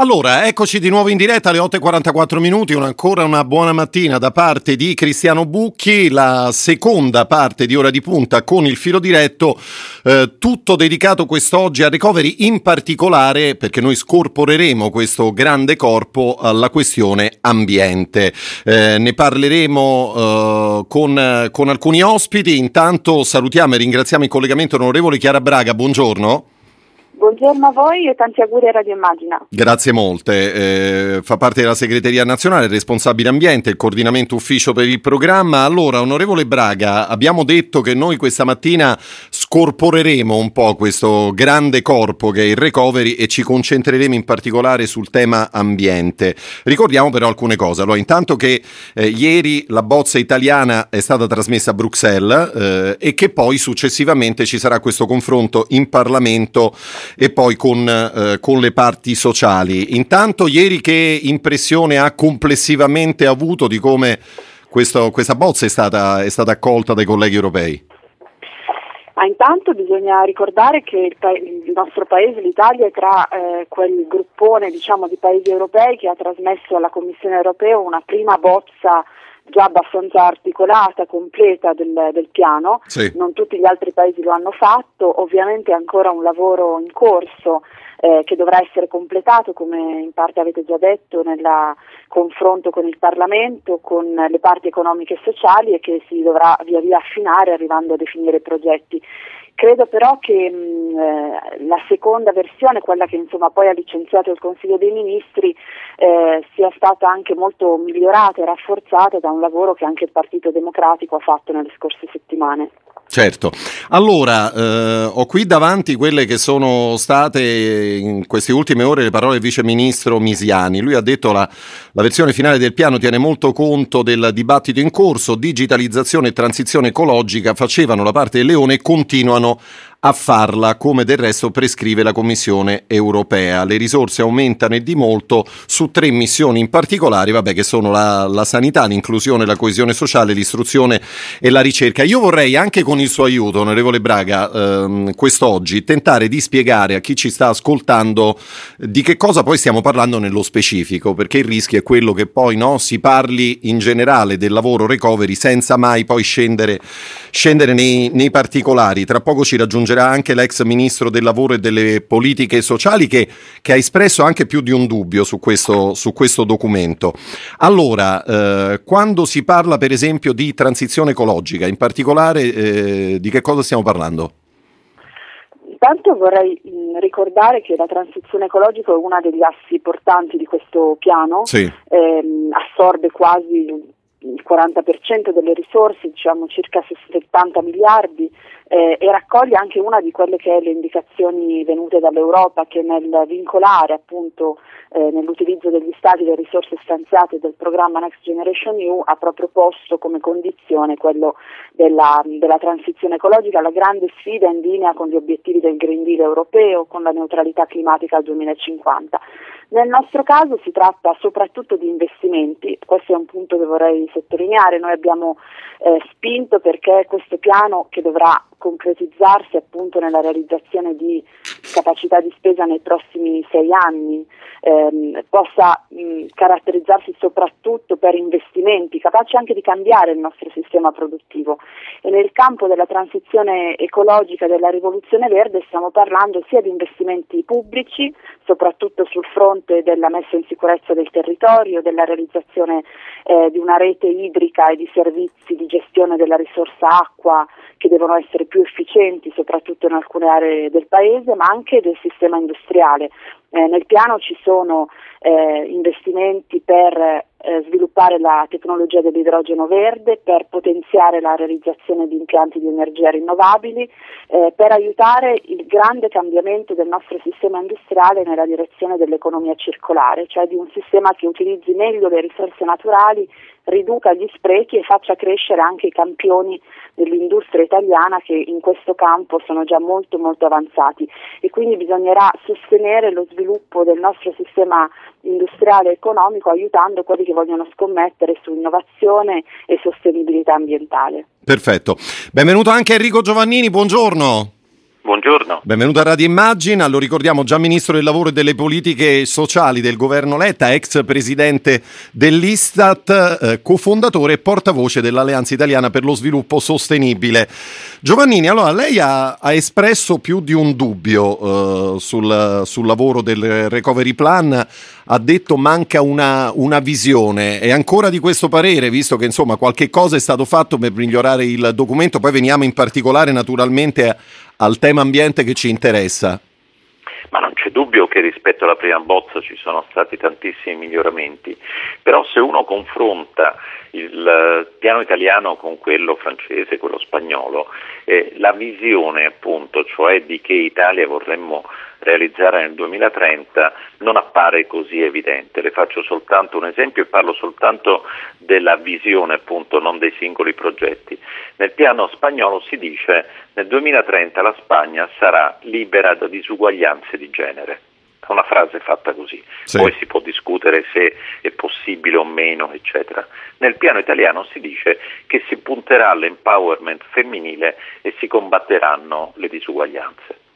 Allora, eccoci di nuovo in diretta alle 8.44 minuti, un, ancora una buona mattina da parte di Cristiano Bucchi, la seconda parte di Ora di Punta con il filo diretto, eh, tutto dedicato quest'oggi a recovery, in particolare perché noi scorporeremo questo grande corpo alla questione ambiente. Eh, ne parleremo eh, con, con alcuni ospiti, intanto salutiamo e ringraziamo in collegamento l'onorevole Chiara Braga, buongiorno. Buongiorno a voi e tanti auguri a Radio Immagina. Grazie molte. Eh, fa parte della segreteria nazionale, responsabile ambiente, il coordinamento ufficio per il programma. Allora, onorevole Braga, abbiamo detto che noi questa mattina scorporeremo un po' questo grande corpo che è il recovery e ci concentreremo in particolare sul tema ambiente. Ricordiamo però alcune cose. Allora, intanto che eh, ieri la bozza italiana è stata trasmessa a Bruxelles eh, e che poi successivamente ci sarà questo confronto in Parlamento e poi con, eh, con, le parti sociali. Intanto ieri che impressione ha complessivamente avuto di come questo, questa bozza è stata, è stata accolta dai colleghi europei? Ma intanto bisogna ricordare che il, pa- il nostro paese, l'Italia, è tra eh, quel gruppone diciamo, di paesi europei che ha trasmesso alla Commissione europea una prima bozza già abbastanza articolata, completa del, del piano, sì. non tutti gli altri paesi lo hanno fatto, ovviamente è ancora un lavoro in corso eh, che dovrà essere completato, come in parte avete già detto, nel confronto con il Parlamento, con le parti economiche e sociali e che si dovrà via via affinare arrivando a definire i progetti. Credo però che mh, eh, la seconda versione, quella che insomma, poi ha licenziato il Consiglio dei Ministri, eh, sia stata anche molto migliorata e rafforzata da un lavoro che anche il Partito Democratico ha fatto nelle scorse settimane. Certo, allora eh, ho qui davanti quelle che sono state in queste ultime ore le parole del vice ministro Misiani. Lui ha detto la, la versione finale del piano tiene molto conto del dibattito in corso, digitalizzazione e transizione ecologica facevano la parte del leone e continuano a farla, come del resto prescrive la Commissione europea. Le risorse aumentano e di molto su tre missioni in particolare, vabbè, che sono la, la sanità, l'inclusione, la coesione sociale, l'istruzione e la ricerca. Io vorrei anche con il suo aiuto, onorevole Braga, ehm, quest'oggi tentare di spiegare a chi ci sta ascoltando di che cosa poi stiamo parlando nello specifico, perché il rischio è quello che poi no, si parli in generale del lavoro recovery senza mai poi scendere, scendere nei, nei particolari. Tra poco ci raggiungeremo raggiungerà anche l'ex ministro del lavoro e delle politiche sociali che, che ha espresso anche più di un dubbio su questo, su questo documento. Allora, eh, quando si parla per esempio di transizione ecologica, in particolare eh, di che cosa stiamo parlando? Intanto vorrei ricordare che la transizione ecologica è uno degli assi portanti di questo piano, sì. ehm, assorbe quasi il 40% delle risorse, diciamo circa 70 miliardi, eh, e raccoglie anche una di quelle che è le indicazioni venute dall'Europa che nel vincolare appunto eh, nell'utilizzo degli stati le risorse stanziate del programma Next Generation EU ha proprio posto come condizione quello della, della transizione ecologica, la grande sfida in linea con gli obiettivi del Green Deal europeo, con la neutralità climatica al 2050. Nel nostro caso si tratta soprattutto di investimenti, questo è un punto che vorrei sottolineare, noi abbiamo eh, spinto perché questo piano che dovrà concretizzarsi appunto nella realizzazione di capacità di spesa nei prossimi sei anni ehm, possa mh, caratterizzarsi soprattutto per investimenti capaci anche di cambiare il nostro sistema produttivo. E nel campo della transizione ecologica della rivoluzione verde stiamo parlando sia di investimenti pubblici soprattutto sul fronte della messa in sicurezza del territorio, della realizzazione eh, di una rete idrica e di servizi di gestione della risorsa acqua che devono essere più efficienti soprattutto in alcune aree del paese, ma anche del sistema industriale. Eh, nel piano ci sono eh, investimenti per eh, sviluppare la tecnologia dell'idrogeno verde, per potenziare la realizzazione di impianti di energia rinnovabili, eh, per aiutare il grande cambiamento del nostro sistema industriale nella direzione dell'economia circolare, cioè di un sistema che utilizzi meglio le risorse naturali riduca gli sprechi e faccia crescere anche i campioni dell'industria italiana che in questo campo sono già molto molto avanzati. E quindi bisognerà sostenere lo sviluppo del nostro sistema industriale e economico aiutando quelli che vogliono scommettere su innovazione e sostenibilità ambientale. Perfetto. Benvenuto anche Enrico Giovannini, buongiorno. Buongiorno. Benvenuto a Radio Immagina, lo ricordiamo già Ministro del Lavoro e delle Politiche Sociali del Governo Letta, ex Presidente dell'Istat, eh, cofondatore e portavoce dell'Alleanza Italiana per lo Sviluppo Sostenibile. Giovannini, allora lei ha, ha espresso più di un dubbio eh, sul, sul, lavoro del Recovery Plan, ha detto manca una, una visione, è ancora di questo parere, visto che insomma qualche cosa è stato fatto per migliorare il documento, poi veniamo in particolare naturalmente a al tema ambiente che ci interessa? Che rispetto alla prima bozza ci sono stati tantissimi miglioramenti, però se uno confronta il eh, piano italiano con quello francese, quello spagnolo, eh, la visione appunto, cioè di che Italia vorremmo realizzare nel 2030 non appare così evidente. Le faccio soltanto un esempio e parlo soltanto della visione, appunto, non dei singoli progetti. Nel piano spagnolo si dice nel 2030 la Spagna sarà libera da disuguaglianze di genere una frase fatta così, sì. poi si può discutere se è possibile o meno, eccetera. Nel piano italiano si dice che si punterà all'empowerment femminile e si combatteranno le disuguaglianze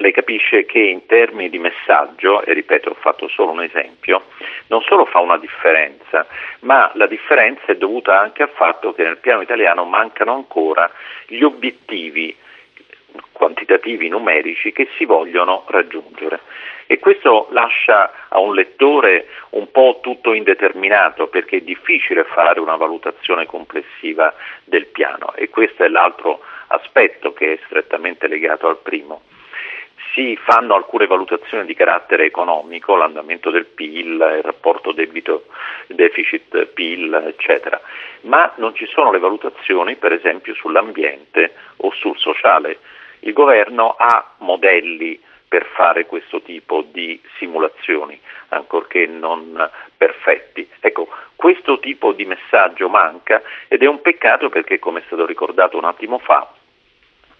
lei capisce che in termini di messaggio, e ripeto ho fatto solo un esempio, non solo fa una differenza, ma la differenza è dovuta anche al fatto che nel piano italiano mancano ancora gli obiettivi quantitativi numerici che si vogliono raggiungere. E questo lascia a un lettore un po' tutto indeterminato perché è difficile fare una valutazione complessiva del piano e questo è l'altro aspetto che è strettamente legato al primo si fanno alcune valutazioni di carattere economico, l'andamento del PIL, il rapporto debito deficit PIL, eccetera, ma non ci sono le valutazioni per esempio sull'ambiente o sul sociale. Il governo ha modelli per fare questo tipo di simulazioni, ancorché non perfetti. Ecco, questo tipo di messaggio manca ed è un peccato perché, come è stato ricordato un attimo fa,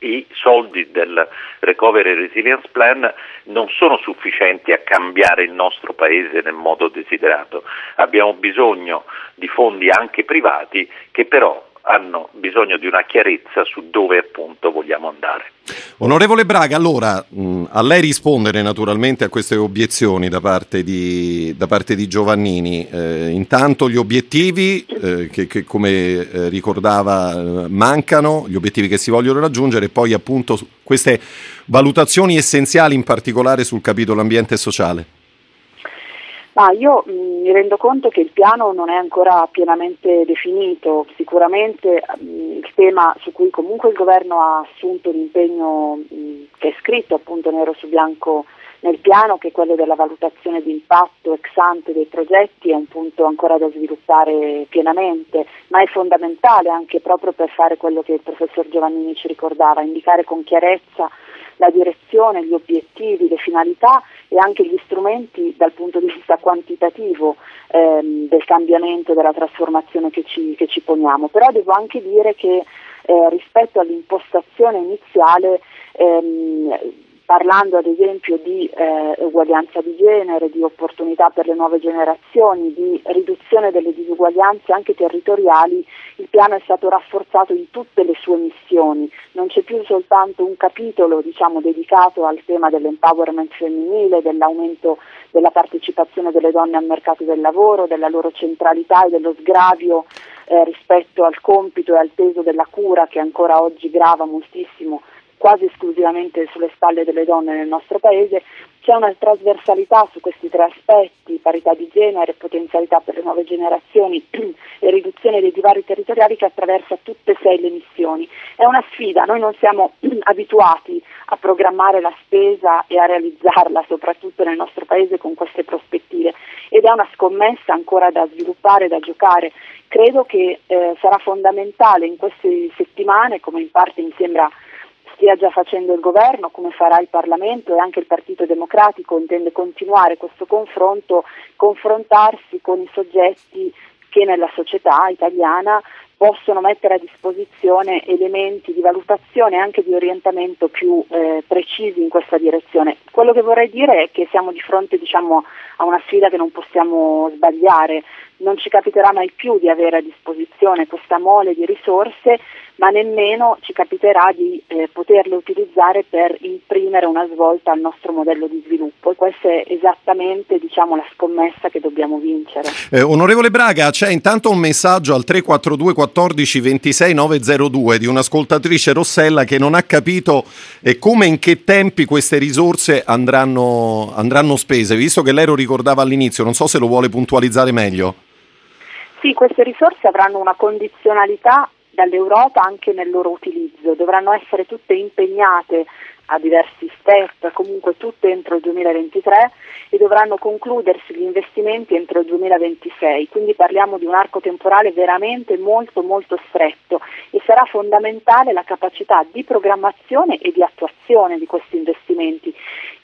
i soldi del Recovery Resilience Plan non sono sufficienti a cambiare il nostro Paese nel modo desiderato. Abbiamo bisogno di fondi anche privati che però hanno bisogno di una chiarezza su dove appunto vogliamo andare. Onorevole Braga, allora a lei rispondere naturalmente a queste obiezioni da parte di, da parte di Giovannini. Eh, intanto gli obiettivi eh, che, che, come eh, ricordava eh, mancano, gli obiettivi che si vogliono raggiungere e poi appunto queste valutazioni essenziali in particolare sul capitolo ambiente e sociale. Ma io mh, mm, mi rendo conto che il piano non è ancora pienamente definito, sicuramente mh, mm, il tema su cui comunque il governo ha assunto l'impegno mh, mm, che è scritto appunto nero su bianco nel piano, che è quello della valutazione di impatto ex ante dei progetti, è un punto ancora da sviluppare pienamente, ma è fondamentale anche proprio per fare quello che il professor Giovannini ci ricordava, indicare con chiarezza la direzione, gli obiettivi, le finalità e anche gli strumenti dal punto di vista quantitativo ehm, del cambiamento, della trasformazione che ci, che ci, poniamo. Però devo anche dire che eh, rispetto all'impostazione iniziale ehm, parlando ad esempio di eh, uguaglianza di genere, di opportunità per le nuove generazioni, di riduzione delle disuguaglianze anche territoriali, il piano è stato rafforzato in tutte le sue missioni, non c'è più soltanto un capitolo diciamo, dedicato al tema dell'empowerment femminile, dell'aumento della partecipazione delle donne al mercato del lavoro, della loro centralità e dello sgravio eh, rispetto al compito e al peso della cura che ancora oggi grava moltissimo quasi esclusivamente sulle spalle delle donne nel nostro paese, c'è una trasversalità su questi tre aspetti, parità di genere, potenzialità per le nuove generazioni <clears throat> e riduzione dei divari territoriali che attraversa tutte e sei le missioni. È una sfida, noi non siamo <clears throat> abituati a programmare la spesa e a realizzarla, soprattutto nel nostro paese con queste prospettive ed è una scommessa ancora da sviluppare, da giocare. Credo che eh, sarà fondamentale in queste settimane, come in parte mi sembra stia già facendo il governo, come farà il Parlamento e anche il Partito Democratico intende continuare questo confronto, confrontarsi con i soggetti che nella società italiana possono mettere a disposizione elementi di valutazione e anche di orientamento più eh, precisi in questa direzione. Quello che vorrei dire è che siamo di fronte diciamo, a una sfida che non possiamo sbagliare, non ci capiterà mai più di avere a disposizione questa mole di risorse, ma nemmeno ci capiterà di eh, poterle utilizzare per imprimere una svolta al nostro modello di sviluppo e questa è esattamente diciamo, la scommessa che dobbiamo vincere. Eh, onorevole Braga, c'è intanto un messaggio al 342 14 26 902 di un'ascoltatrice Rossella che non ha capito eh, come e in che tempi queste risorse andranno, andranno spese, visto che lei lo ricordava all'inizio, non so se lo vuole puntualizzare meglio. Sì, queste risorse avranno una condizionalità dall'Europa anche nel loro utilizzo, dovranno essere tutte impegnate a diversi step, comunque tutte entro il 2023 e dovranno concludersi gli investimenti entro il 2026, quindi parliamo di un arco temporale veramente molto molto stretto e sarà fondamentale la capacità di programmazione e di attuazione di questi investimenti.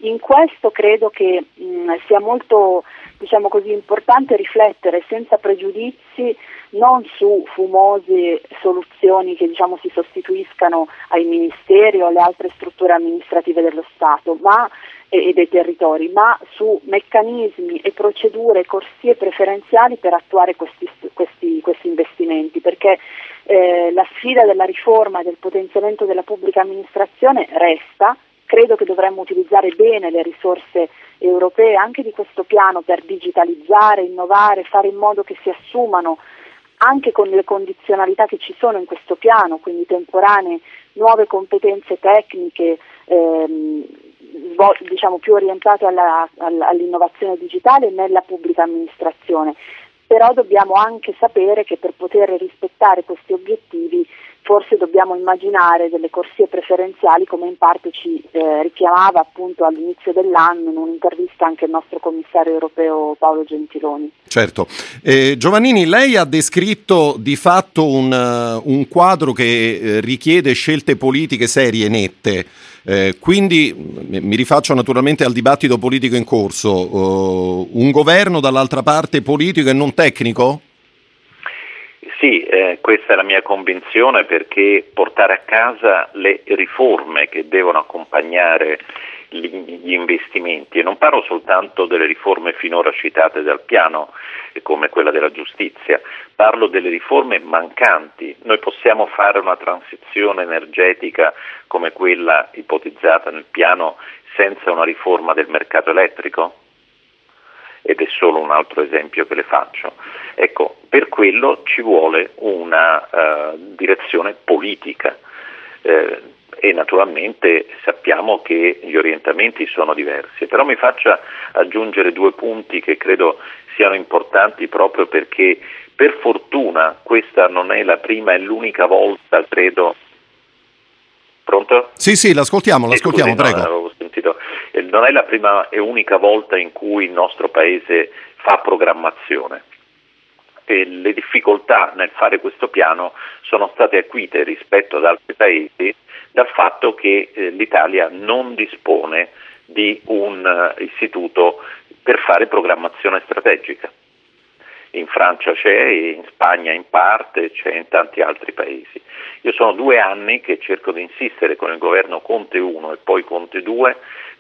In questo credo che mh, sia molto diciamo così, importante riflettere senza pregiudizi non su fumose soluzioni che diciamo, si sostituiscano ai ministeri o alle altre strutture amministrative dello Stato ma, e, e dei territori, ma su meccanismi e procedure, corsie preferenziali per attuare questi, questi, questi investimenti, perché eh, la sfida della riforma e del potenziamento della pubblica amministrazione resta, credo che dovremmo utilizzare bene le risorse europee anche di questo piano per digitalizzare, innovare, fare in modo che si assumano anche con le condizionalità che ci sono in questo piano, quindi temporanee, nuove competenze tecniche ehm, diciamo, più orientate alla, all'innovazione digitale nella pubblica amministrazione. Però dobbiamo anche sapere che per poter rispettare questi obiettivi forse dobbiamo immaginare delle corsie preferenziali come in parte ci eh, richiamava appunto all'inizio dell'anno in un'intervista anche il nostro commissario europeo Paolo Gentiloni. Certo. Eh, Giovannini, lei ha descritto di fatto un, uh, un quadro che eh, richiede scelte politiche serie, nette. Eh, quindi mi rifaccio naturalmente al dibattito politico in corso. Uh, un governo dall'altra parte politico e non tecnico? Sì, eh, questa è la mia convinzione perché portare a casa le riforme che devono accompagnare gli investimenti e non parlo soltanto delle riforme finora citate dal piano come quella della giustizia, parlo delle riforme mancanti. Noi possiamo fare una transizione energetica come quella ipotizzata nel piano senza una riforma del mercato elettrico? Ed è solo un altro esempio che le faccio. Ecco, per quello ci vuole una uh, direzione politica eh, e naturalmente sappiamo che gli orientamenti sono diversi, però mi faccia aggiungere due punti che credo siano importanti proprio perché per fortuna questa non è la prima e l'unica volta, credo. Pronto? Sì, sì, l'ascoltiamo, l'ascoltiamo, scusi, prego. No, non è la prima e unica volta in cui il nostro Paese fa programmazione. E le difficoltà nel fare questo piano sono state acuite rispetto ad altri paesi dal fatto che eh, l'Italia non dispone di un uh, istituto per fare programmazione strategica. In Francia c'è, in Spagna in parte, c'è in tanti altri paesi. Io sono due anni che cerco di insistere con il governo Conte 1 e poi Conte 2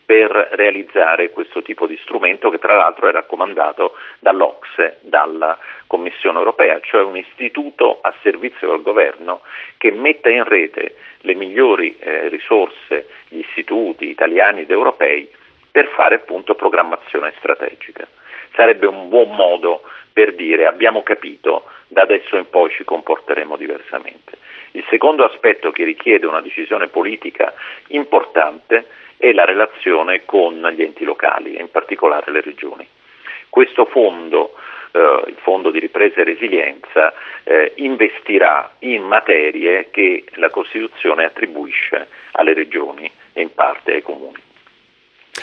per realizzare questo tipo di strumento che tra l'altro è raccomandato dall'Ocse, dalla Commissione europea, cioè un istituto a servizio del governo che metta in rete le migliori eh, risorse, gli istituti italiani ed europei per fare appunto programmazione strategica. Sarebbe un buon modo per dire abbiamo capito, da adesso in poi ci comporteremo diversamente. Il secondo aspetto che richiede una decisione politica importante è la relazione con gli enti locali in particolare le regioni. Questo fondo, eh, il Fondo di ripresa e resilienza, eh, investirà in materie che la Costituzione attribuisce alle regioni e in parte ai comuni.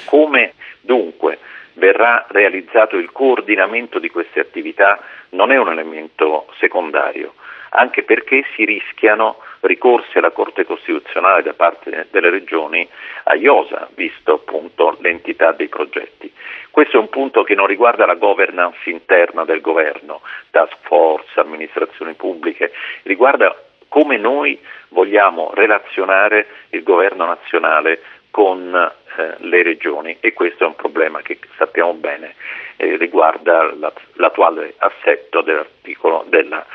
Come dunque verrà realizzato il coordinamento di queste attività non è un elemento secondario, anche perché si rischiano ricorsi alla Corte Costituzionale da parte delle regioni a IOSA, visto appunto l'entità dei progetti. Questo è un punto che non riguarda la governance interna del governo, task force, amministrazioni pubbliche, riguarda come noi vogliamo relazionare il governo nazionale con eh, le regioni e questo è un problema che sappiamo bene eh, riguarda la, l'attuale assetto dell'articolo del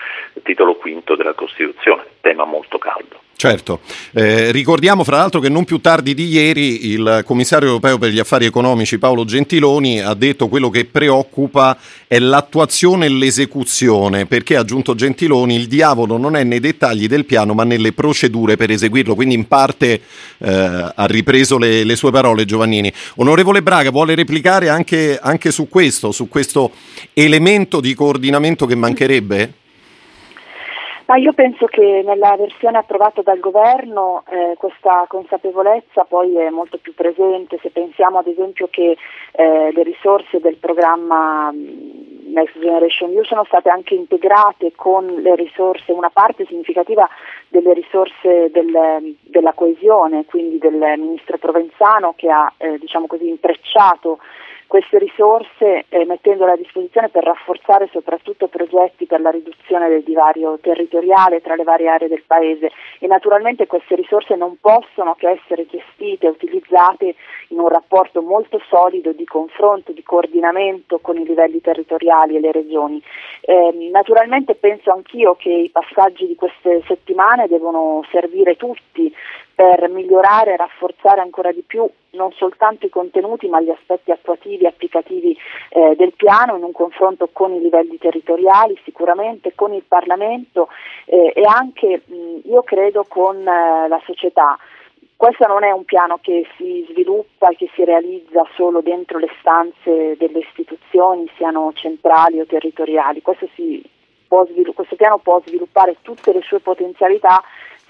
titolo quinto della Costituzione, tema molto caldo. Certo, eh, ricordiamo fra l'altro che non più tardi di ieri il commissario europeo per gli affari economici Paolo Gentiloni ha detto quello che preoccupa è l'attuazione e l'esecuzione, perché ha aggiunto Gentiloni il diavolo non è nei dettagli del piano ma nelle procedure per eseguirlo, quindi in parte eh, ha ripreso le, le, sue parole Giovannini. Onorevole Braga vuole replicare anche, anche su questo, su questo elemento di coordinamento che mancherebbe? Ma io penso che nella versione approvata dal governo eh, questa consapevolezza poi è molto più presente, se pensiamo ad esempio che eh, le risorse del programma mm, Next Generation EU sono state anche integrate con le risorse, una parte significativa delle risorse del, della coesione, quindi del ministro Provenzano che ha eh, diciamo così, intrecciato queste risorse eh, mettendole a disposizione per rafforzare soprattutto progetti per la riduzione del divario territoriale tra le varie aree del Paese e naturalmente queste risorse non possono che essere gestite e utilizzate in un rapporto molto solido di confronto, di coordinamento con i livelli territoriali e le regioni. Eh, naturalmente penso anch'io che i passaggi di queste settimane devono servire tutti per migliorare e rafforzare ancora di più non soltanto i contenuti ma gli aspetti attuativi e applicativi eh, del piano in un confronto con i livelli territoriali, sicuramente con il Parlamento eh, e anche mh, io credo con eh, la società. Questo non è un piano che si sviluppa e che si realizza solo dentro le stanze delle istituzioni, siano centrali o territoriali. Questo, svilu- questo piano può sviluppare tutte le sue potenzialità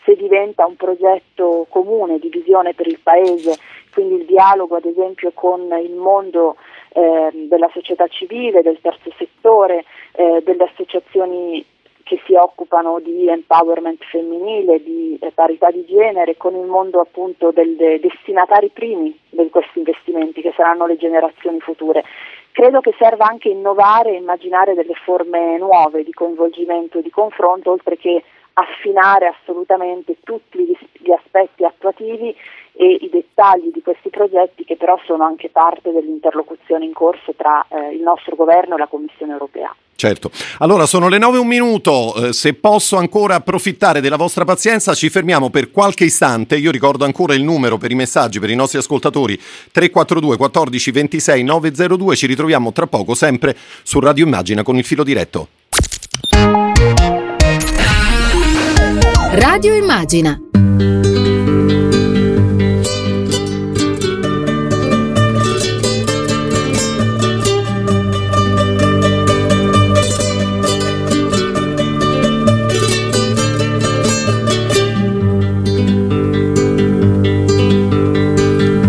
se diventa un progetto comune di visione per il Paese, quindi il dialogo ad esempio con il mondo eh, della società civile, del terzo settore, eh, delle associazioni che si occupano di empowerment femminile, di eh, parità di genere, con il mondo appunto dei destinatari primi di questi investimenti, che saranno le generazioni future. Credo che serva anche innovare e immaginare delle forme nuove di coinvolgimento e di confronto, oltre che affinare assolutamente tutti gli aspetti attuativi e i dettagli di questi progetti che però sono anche parte dell'interlocuzione in corso tra eh, il nostro governo e la Commissione europea. Certo. Allora, sono le 9 e un minuto. Eh, se posso ancora approfittare della vostra pazienza, ci fermiamo per qualche istante. Io ricordo ancora il numero per i messaggi per i nostri ascoltatori 342 14 26 902. Ci ritroviamo tra poco sempre su Radio Immagina con il filo diretto. Radio Immagina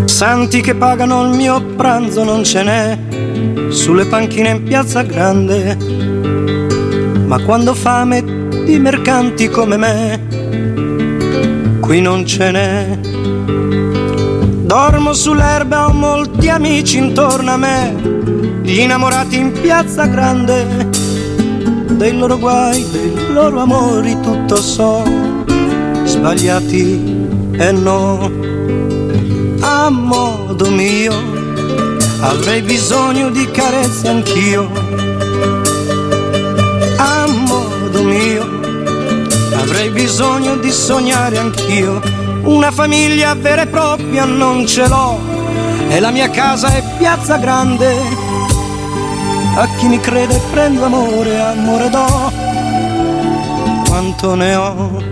Santi che pagano il mio pranzo non ce n'è sulle panchine in piazza grande. Ma quando fame di mercanti come me, qui non ce n'è. Dormo sull'erba, ho molti amici intorno a me, gli innamorati in piazza grande, dei loro guai, dei loro amori tutto so, sbagliati e no a modo mio, avrei bisogno di carezze anch'io. Avrei bisogno di sognare anch'io. Una famiglia vera e propria non ce l'ho, e la mia casa è piazza grande. A chi mi crede prendo amore, amore do, quanto ne ho.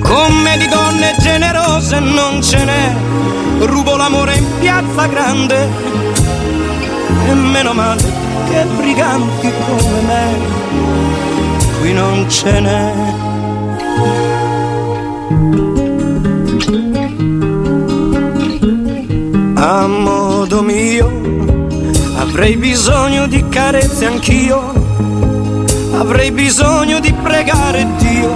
Come di donne generose non ce n'è, rubo l'amore in piazza grande. E meno male che briganti come me, qui non ce n'è. A modo mio avrei bisogno di carezze anch'io, avrei bisogno di pregare Dio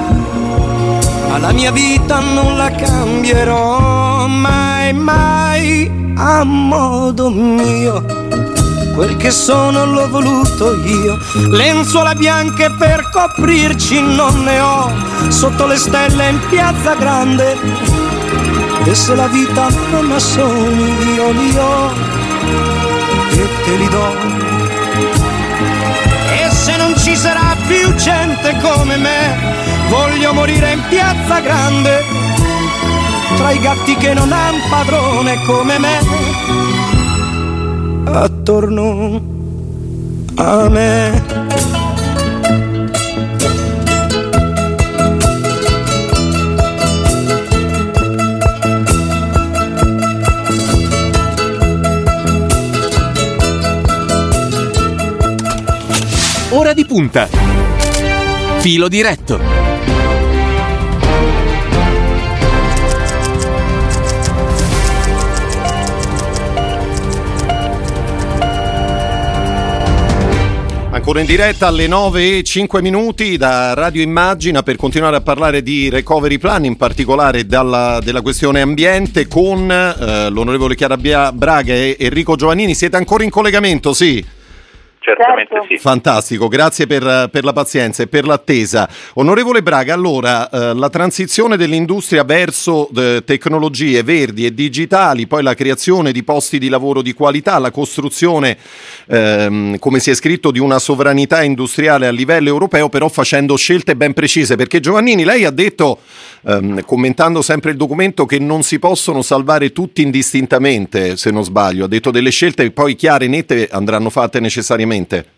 ma la mia vita non la cambierò mai, mai a modo mio. Quel che sono l'ho voluto io, lenzuola bianche per coprirci non ne ho, sotto le stelle in piazza grande. E se la vita non ha sogni io li ho e te li do. E se non ci sarà più gente come me, Voglio morire in piazza grande, tra i gatti che non han padrone come me, attorno a me. Ora di punta. Filo diretto. Ancora in diretta alle 9 e 5 minuti da Radio Immagina per continuare a parlare di recovery plan, in particolare dalla, della questione ambiente con eh, l'onorevole Chiara Braga e Enrico Giovannini. Siete ancora in collegamento? Sì. Certamente certo. sì. Fantastico, grazie per, per, la pazienza e per l'attesa. Onorevole Braga, allora eh, la transizione dell'industria verso eh, tecnologie verdi e digitali, poi la creazione di posti di lavoro di qualità, la costruzione, ehm, come si è scritto, di una sovranità industriale a livello europeo, però facendo scelte ben precise, perché Giovannini, lei ha detto, ehm, commentando sempre il documento, che non si possono salvare tutti indistintamente, se non sbaglio, ha detto delle scelte poi chiare e nette andranno fatte necessariamente.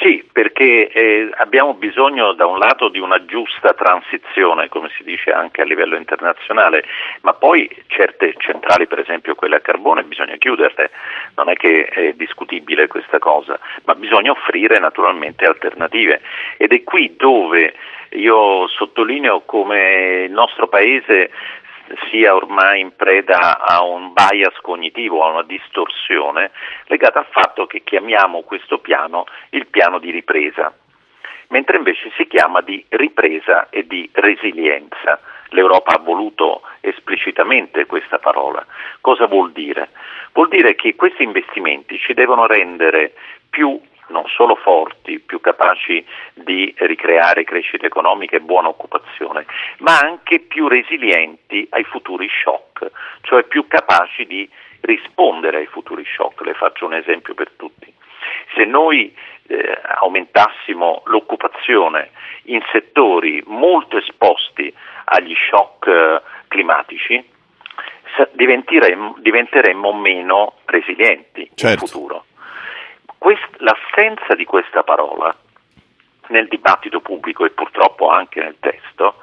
Sì, perché eh, abbiamo bisogno da un lato di una giusta transizione, come si dice anche a livello internazionale, ma poi certe centrali, per esempio quelle a carbone, bisogna chiuderle, non è che è discutibile questa cosa, ma bisogna offrire naturalmente alternative. Ed è qui dove io sottolineo come il nostro Paese sia ormai in preda a un bias cognitivo, a una distorsione legata al fatto che chiamiamo questo piano il piano di ripresa, mentre invece si chiama di ripresa e di resilienza. L'Europa ha voluto esplicitamente questa parola. Cosa vuol dire? Vuol dire che questi investimenti ci devono rendere più non solo forti, più capaci di ricreare crescita economica e buona occupazione, ma anche più resilienti ai futuri shock, cioè più capaci di rispondere ai futuri shock. Le faccio un esempio per tutti. Se noi eh, aumentassimo l'occupazione in settori molto esposti agli shock eh, climatici, diventeremmo, diventeremmo, meno resilienti certo. in futuro. Quest, l'assenza di questa parola nel dibattito pubblico e purtroppo anche nel testo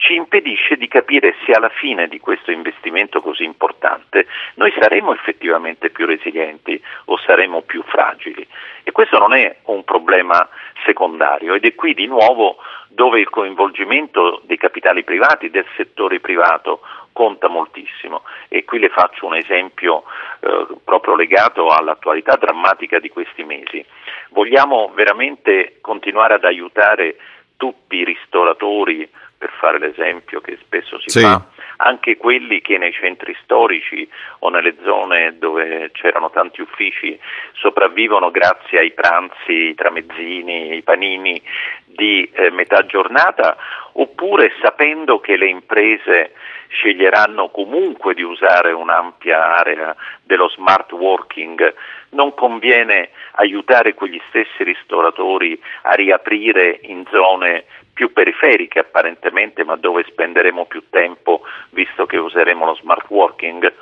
ci impedisce di capire se alla fine di questo investimento così importante noi saremo effettivamente più resilienti o saremo più fragili. E questo non è un problema secondario ed è qui di nuovo dove il coinvolgimento dei capitali privati, del settore privato, conta moltissimo e qui le faccio un esempio eh, proprio legato all'attualità drammatica di questi mesi. Vogliamo veramente continuare ad aiutare tutti i ristoratori, per fare l'esempio che spesso si sì. fa, anche quelli che nei centri storici o nelle zone dove c'erano tanti uffici sopravvivono grazie ai pranzi, i tramezzini, i panini di eh, metà giornata, oppure sapendo che le imprese sceglieranno comunque di usare un'ampia area dello smart working, non conviene aiutare quegli stessi ristoratori a riaprire in zone più periferiche apparentemente, ma dove spenderemo più tempo visto che useremo lo smart working?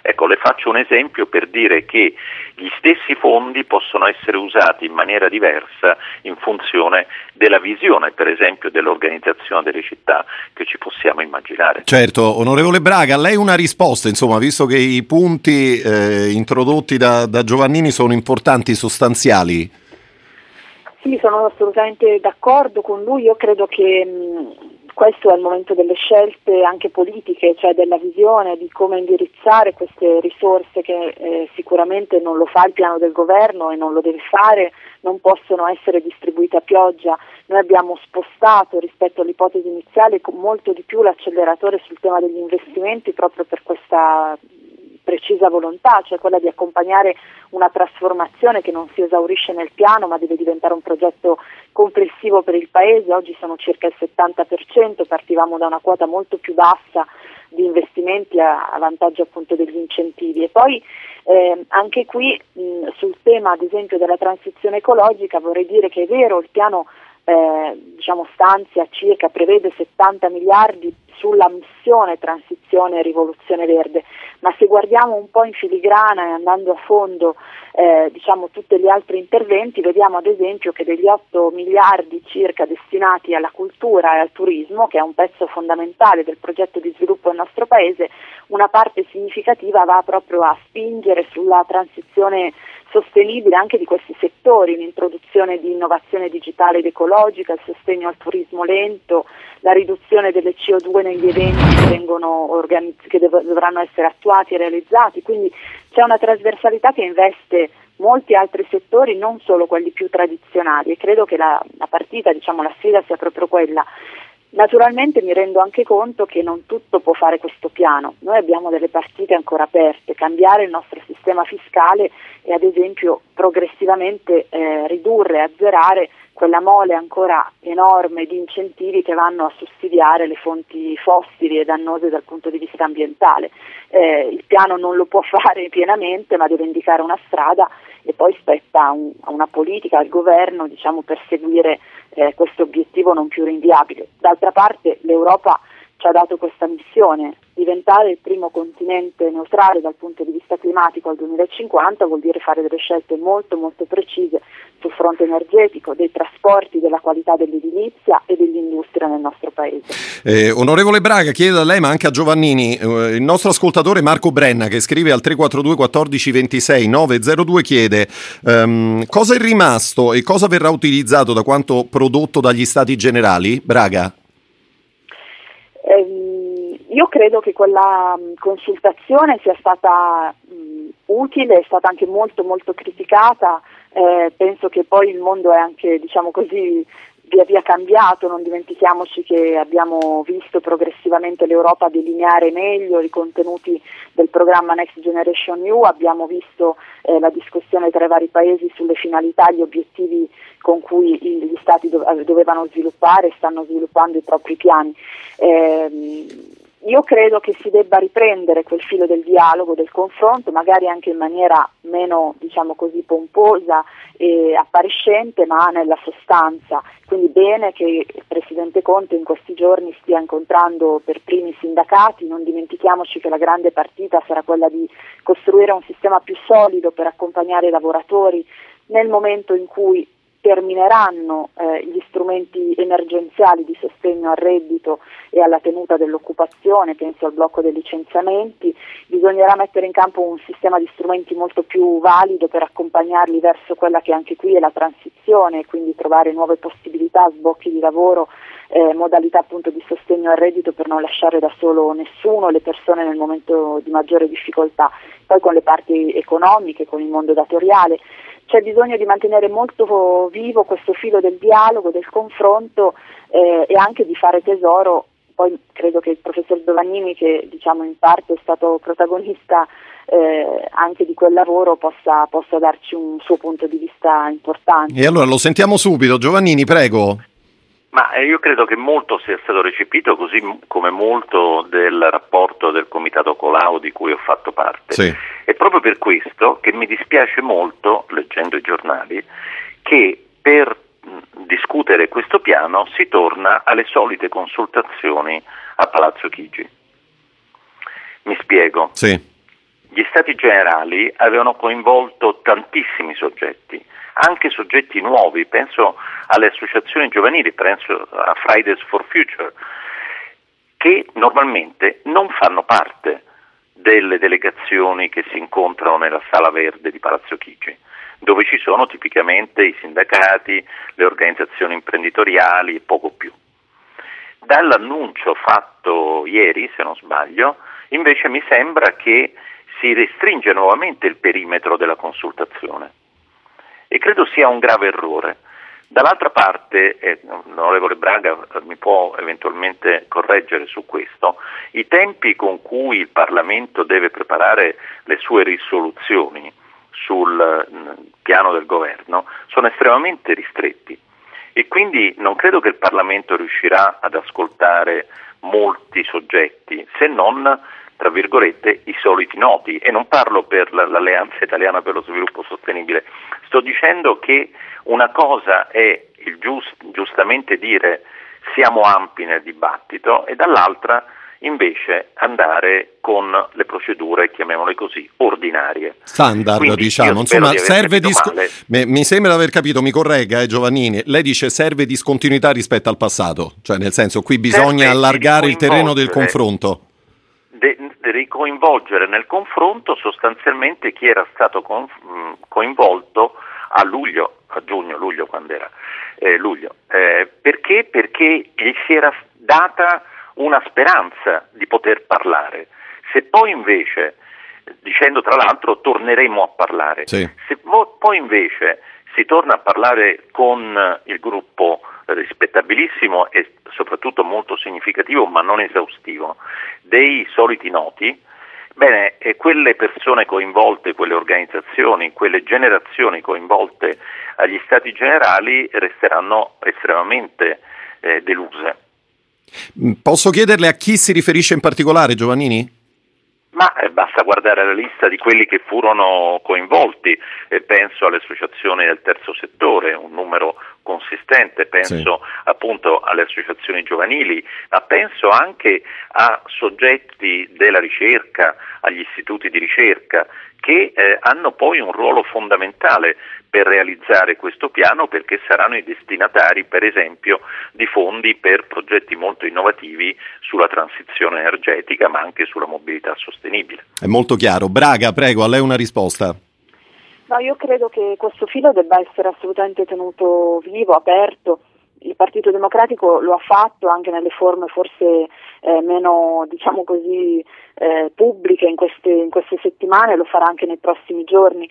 Ecco, le faccio un esempio per dire che gli stessi fondi possono essere usati in maniera diversa in funzione della visione, per esempio, dell'organizzazione delle città che ci possiamo immaginare. Certo, onorevole Braga, lei una risposta, insomma, visto che i punti eh, introdotti da, da Giovannini sono importanti, sostanziali. Sì, sono assolutamente d'accordo con lui, io credo che mh, questo è il momento delle scelte anche politiche, cioè della visione di come indirizzare queste risorse che eh, sicuramente non lo fa il piano del governo e non lo deve fare, non possono essere distribuite a pioggia. Noi abbiamo spostato rispetto all'ipotesi iniziale molto di più l'acceleratore sul tema degli investimenti proprio per questa precisa volontà, cioè quella di accompagnare una trasformazione che non si esaurisce nel piano ma deve diventare un progetto complessivo per il Paese, oggi sono circa il 70%, partivamo da una quota molto più bassa di investimenti a, a vantaggio appunto degli incentivi. E poi eh, anche qui mh, sul tema ad esempio della transizione ecologica vorrei dire che è vero il piano eh, diciamo stanzia circa, prevede 70 miliardi sulla missione transizione e rivoluzione verde, ma se guardiamo un po' in filigrana e andando a fondo eh, diciamo, tutti gli altri interventi, vediamo ad esempio che degli 8 miliardi circa destinati alla cultura e al turismo, che è un pezzo fondamentale del progetto di sviluppo del nostro Paese, una parte significativa va proprio a spingere sulla transizione sostenibile anche di questi settori, l'introduzione di innovazione digitale ed ecologica, il sostegno al turismo lento, la riduzione delle CO2 negli eventi che, organizz- che dov- dovranno essere attuati e realizzati, quindi c'è una trasversalità che investe molti altri settori, non solo quelli più tradizionali. E credo che la, la partita, diciamo, la sfida sia proprio quella Naturalmente mi rendo anche conto che non tutto può fare questo piano, noi abbiamo delle partite ancora aperte, cambiare il nostro sistema fiscale e ad esempio progressivamente eh, ridurre, azzerare quella mole ancora enorme di incentivi che vanno a sussidiare le fonti fossili e dannose dal punto di vista ambientale. Eh, il piano non lo può <laughs> fare pienamente ma deve indicare una strada e poi spetta a, un, a una politica, al governo diciamo, per seguire eh, questo obiettivo non più rinviabile. D'altra parte l'Europa ci ha dato questa missione. Diventare il primo continente neutrale dal punto di vista climatico al 2050 vuol dire fare delle scelte molto molto precise sul fronte energetico, dei trasporti, della qualità dell'edilizia e dell'industria nel nostro paese. Eh, onorevole Braga, chiedo a lei ma anche a Giovannini, eh, il nostro ascoltatore Marco Brenna che scrive al 342 14 26 902 chiede ehm, cosa è rimasto e cosa verrà utilizzato da quanto prodotto dagli stati generali? Braga? Ehm, io credo che quella mh, consultazione sia stata mh, utile, è stata anche molto molto criticata, eh, penso che poi il mondo è anche diciamo così via via cambiato, non dimentichiamoci che abbiamo visto progressivamente l'Europa delineare meglio i contenuti del programma Next Generation EU, abbiamo visto eh, la discussione tra i vari paesi sulle finalità gli obiettivi con cui gli Stati dovevano sviluppare e stanno sviluppando i propri piani. Eh, io credo che si debba riprendere quel filo del dialogo, del confronto, magari anche in maniera meno diciamo così, pomposa e appariscente, ma nella sostanza. Quindi bene che il Presidente Conte in questi giorni stia incontrando per primi i sindacati, non dimentichiamoci che la grande partita sarà quella di costruire un sistema più solido per accompagnare i lavoratori nel momento in cui termineranno eh, gli strumenti emergenziali di sostegno al reddito e alla tenuta dell'occupazione, penso al blocco dei licenziamenti, bisognerà mettere in campo un sistema di strumenti molto più valido per accompagnarli verso quella che anche qui è la transizione, quindi trovare nuove possibilità, sbocchi di lavoro, eh, modalità appunto di sostegno al reddito per non lasciare da solo nessuno, le persone nel momento di maggiore difficoltà, poi con le parti economiche, con il mondo datoriale c'è bisogno di mantenere molto vivo questo filo del dialogo, del confronto eh, e anche di fare tesoro. Poi credo che il professor Giovannini, che diciamo in parte è stato protagonista eh, anche di quel lavoro, possa, possa darci un suo punto di vista importante. E allora lo sentiamo subito. Giovannini, prego. Ma eh, io credo che molto sia stato recepito, così come molto del rapporto del Comitato Colau di cui ho fatto parte. Sì. È proprio per questo che mi dispiace molto, leggendo i giornali, che per discutere questo piano si torna alle solite consultazioni a Palazzo Chigi. Mi spiego. Sì. Gli Stati Generali avevano coinvolto tantissimi soggetti, anche soggetti nuovi, penso alle associazioni giovanili, penso a Fridays for Future, che normalmente non fanno parte delle delegazioni che si incontrano nella sala verde di Palazzo Chigi, dove ci sono tipicamente i sindacati, le organizzazioni imprenditoriali e poco più. Dall'annuncio fatto ieri, se non sbaglio, invece mi sembra che si restringe nuovamente il perimetro della consultazione e credo sia un grave errore. Dall'altra parte, eh, l'onorevole Braga mi può eventualmente correggere su questo, i tempi con cui il Parlamento deve preparare le sue risoluzioni sul mh, piano del governo sono estremamente ristretti e quindi non credo che il Parlamento riuscirà ad ascoltare molti soggetti se non tra virgolette, i soliti noti e non parlo per l'Alleanza Italiana per lo Sviluppo Sostenibile, sto dicendo che una cosa è il giust, giustamente dire siamo ampi nel dibattito e dall'altra invece andare con le procedure, chiamiamole così, ordinarie. Standard, Quindi diciamo. Insomma, di serve dis- mi, mi, sembra di aver capito, mi corregga, eh, Giovannini. Lei dice serve discontinuità rispetto al passato, cioè nel senso qui bisogna serve allargare il terreno del confronto ricoinvolgere nel confronto sostanzialmente chi era stato coinvolto a luglio, a giugno, luglio quando era, eh, luglio. Eh, perché? Perché gli si era data una speranza di poter parlare. Se poi invece, dicendo tra l'altro torneremo a parlare, sì. se poi invece si torna a parlare con il gruppo rispettabilissimo e soprattutto molto significativo ma non esaustivo dei soliti noti, bene, quelle persone coinvolte, quelle organizzazioni, quelle generazioni coinvolte agli stati generali resteranno estremamente eh, deluse. Posso chiederle a chi si riferisce in particolare, Giovannini? Ma eh, basta guardare la lista di quelli che furono coinvolti, penso alle associazioni del terzo settore, un numero consistente, penso sì. appunto alle associazioni giovanili, ma penso anche a soggetti della ricerca, agli istituti di ricerca che eh, hanno poi un ruolo fondamentale per realizzare questo piano perché saranno i destinatari per esempio di fondi per progetti molto innovativi sulla transizione energetica ma anche sulla mobilità sostenibile. È molto chiaro. Braga, prego, a lei una risposta. No, io credo che questo filo debba essere assolutamente tenuto vivo, aperto. Il Partito Democratico lo ha fatto anche nelle forme forse eh, meno, diciamo così, eh, pubbliche in queste, in queste settimane, lo farà anche nei prossimi giorni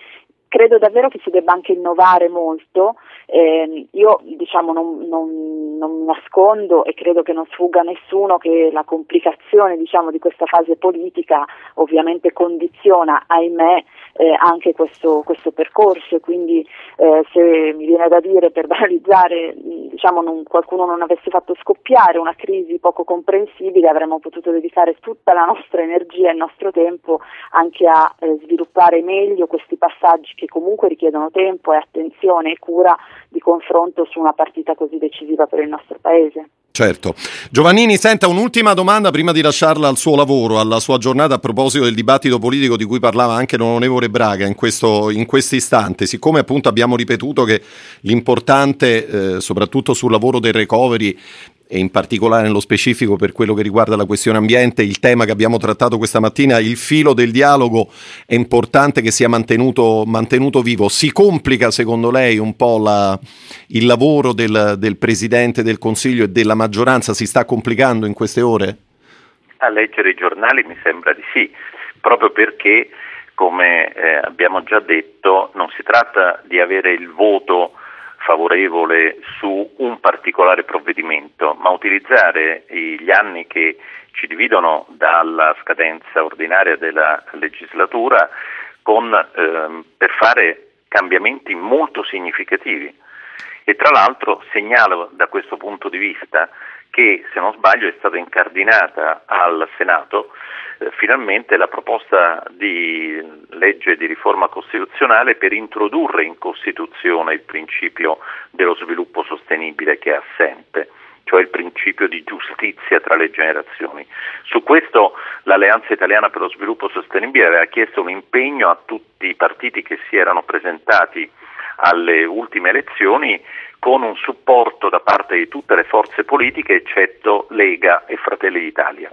credo davvero che si debba anche innovare molto. Eh, io diciamo, non, non, non, mi nascondo e credo che non sfugga a nessuno che la complicazione diciamo, di questa fase politica ovviamente condiziona, ahimè, eh, anche questo, questo, percorso e quindi eh, se mi viene da dire per <laughs> banalizzare diciamo, non, qualcuno non avesse fatto scoppiare una crisi poco comprensibile avremmo potuto dedicare tutta la nostra energia e il nostro tempo anche a eh, sviluppare meglio questi passaggi comunque richiedono tempo e attenzione e cura di confronto su una partita così decisiva per il nostro Paese. Certo. Giovannini, senta un'ultima domanda prima di lasciarla al suo lavoro, alla sua giornata a proposito del dibattito politico di cui parlava anche l'onorevole Braga in questo in istante. Siccome appunto abbiamo ripetuto che l'importante, eh, soprattutto sul lavoro del recovery, e in particolare nello specifico per quello che riguarda la questione ambiente, il tema che abbiamo trattato questa mattina, il filo del dialogo è importante che sia mantenuto, mantenuto vivo. Si complica secondo lei un po' la, il lavoro del, del Presidente del Consiglio e della maggioranza? Si sta complicando in queste ore? A leggere i giornali mi sembra di sì, proprio perché, come eh, abbiamo già detto, non si tratta di avere il voto favorevole su un particolare provvedimento, ma utilizzare gli anni che ci dividono dalla scadenza ordinaria della legislatura con, ehm, per fare cambiamenti molto significativi. E tra l'altro segnalo da questo punto di vista che, se non sbaglio, è stata incardinata al Senato finalmente la proposta di legge di riforma costituzionale per introdurre in Costituzione il principio dello sviluppo sostenibile che è assente cioè il principio di giustizia tra le generazioni. Su questo l'Alleanza Italiana per lo Sviluppo Sostenibile aveva chiesto un impegno a tutti i partiti che si erano presentati alle ultime elezioni con un supporto da parte di tutte le forze politiche eccetto Lega e Fratelli d'Italia.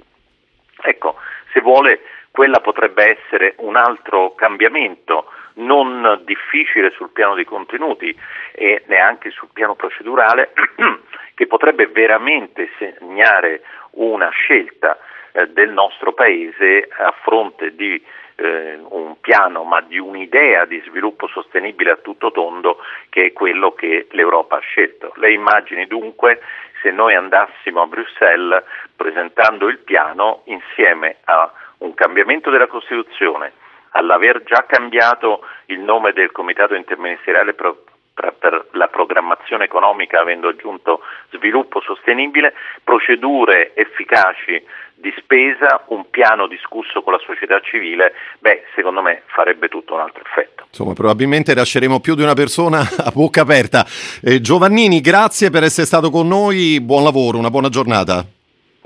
Ecco, se vuole quella potrebbe essere un altro cambiamento non difficile sul piano dei contenuti e neanche sul piano procedurale <clears throat> che potrebbe veramente segnare una scelta eh, del nostro Paese a fronte di eh, un piano ma di un'idea di sviluppo sostenibile a tutto tondo che è quello che l'Europa ha scelto. Le immagini dunque se noi andassimo a Bruxelles presentando il piano insieme a un cambiamento della Costituzione, all'aver già cambiato il nome del Comitato interministeriale per, per la programmazione economica avendo aggiunto sviluppo sostenibile, procedure efficaci di spesa, un piano discusso con la società civile, beh, secondo me farebbe tutto un altro effetto. Insomma, probabilmente lasceremo più di una persona <laughs> a bocca aperta. Eh, Giovannini, grazie per essere stato con noi, buon lavoro, una buona giornata.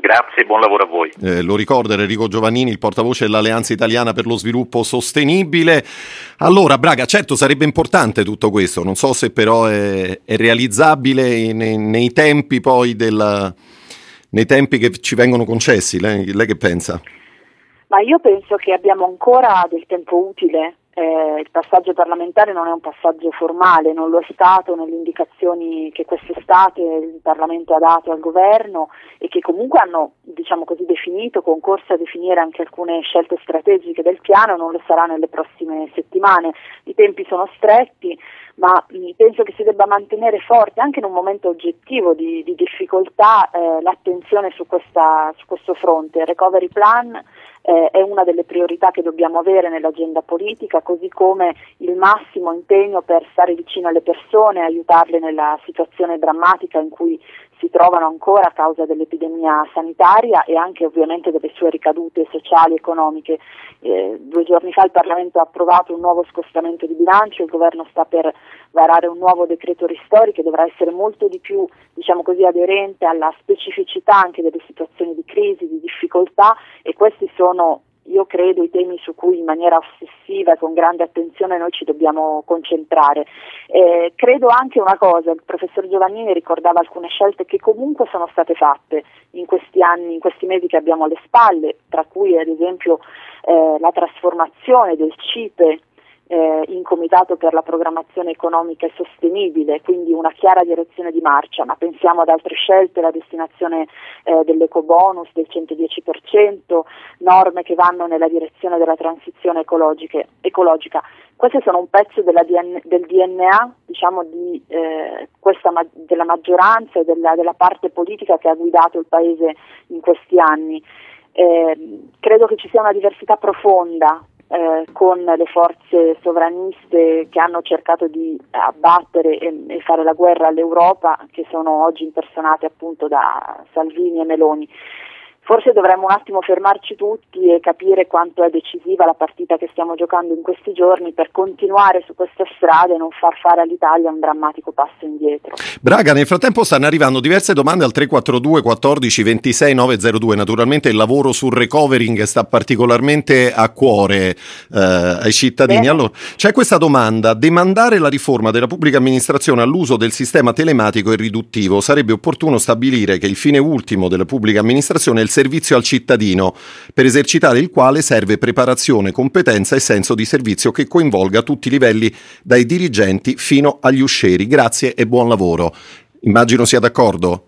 Grazie e buon lavoro a voi. Eh, lo ricordo, Enrico Giovannini, il portavoce dell'Alleanza Italiana per lo Sviluppo Sostenibile. Allora, Braga, certo sarebbe importante tutto questo, non so se però è, è realizzabile nei, nei tempi poi della, nei tempi che ci vengono concessi. Lei, lei che pensa? Ma io penso che abbiamo ancora del tempo utile. Eh, il passaggio parlamentare non è un passaggio formale, non lo è stato nelle indicazioni che quest'estate il Parlamento ha dato al governo e che comunque hanno diciamo così, definito, concorso a definire anche alcune scelte strategiche del piano, non lo sarà nelle prossime settimane. I tempi sono stretti, ma mh, penso che si debba mantenere forte anche in un momento oggettivo di, di difficoltà eh, l'attenzione su, questa, su, questo fronte. Il recovery plan eh, è una delle priorità che dobbiamo avere nell'agenda politica, così come il massimo impegno per stare vicino alle persone, aiutarle nella situazione drammatica in cui si trovano ancora a causa dell'epidemia sanitaria e anche ovviamente delle sue ricadute sociali e economiche. Eh, due giorni fa il Parlamento ha approvato un nuovo scostamento di bilancio, il governo sta per varare un nuovo decreto ristori che dovrà essere molto di più diciamo così, aderente alla specificità anche delle situazioni di crisi, di difficoltà e questi sono io credo i temi su cui in maniera ossessiva e con grande attenzione noi ci dobbiamo concentrare. Eh, credo anche una cosa, il professor Giovannini ricordava alcune scelte che comunque sono state fatte in questi anni, in questi mesi che abbiamo alle spalle, tra cui ad esempio eh, la trasformazione del CIPE eh, in Comitato per la programmazione economica e sostenibile, quindi una chiara direzione di marcia, ma pensiamo ad altre scelte, la destinazione eh, dell'ecobonus del 110%, norme che vanno nella direzione della transizione ecologica. Queste sono un pezzo DN, del DNA diciamo, di, eh, questa, della maggioranza e della, della, parte politica che ha guidato il Paese in questi anni. Eh, credo che ci sia una diversità profonda eh, con le forze sovraniste che hanno cercato di abbattere e, e, fare la guerra all'Europa, che sono oggi impersonate appunto da Salvini e Meloni. Forse dovremmo un attimo fermarci tutti e capire quanto è decisiva la partita che stiamo giocando in questi giorni per continuare su questa strada e non far fare all'Italia un drammatico passo indietro. Braga, nel frattempo stanno arrivando diverse domande al 342 14 26 902. Naturalmente il lavoro sul recovering sta particolarmente a cuore eh, ai cittadini. Bene. Allora, c'è questa domanda: demandare la riforma della pubblica amministrazione all'uso del sistema telematico e riduttivo sarebbe opportuno stabilire che il fine ultimo della pubblica amministrazione è il servizio al cittadino, per esercitare il quale serve preparazione, competenza e senso di servizio che coinvolga tutti i livelli, dai dirigenti fino agli uscieri. Grazie e buon lavoro. Immagino sia d'accordo?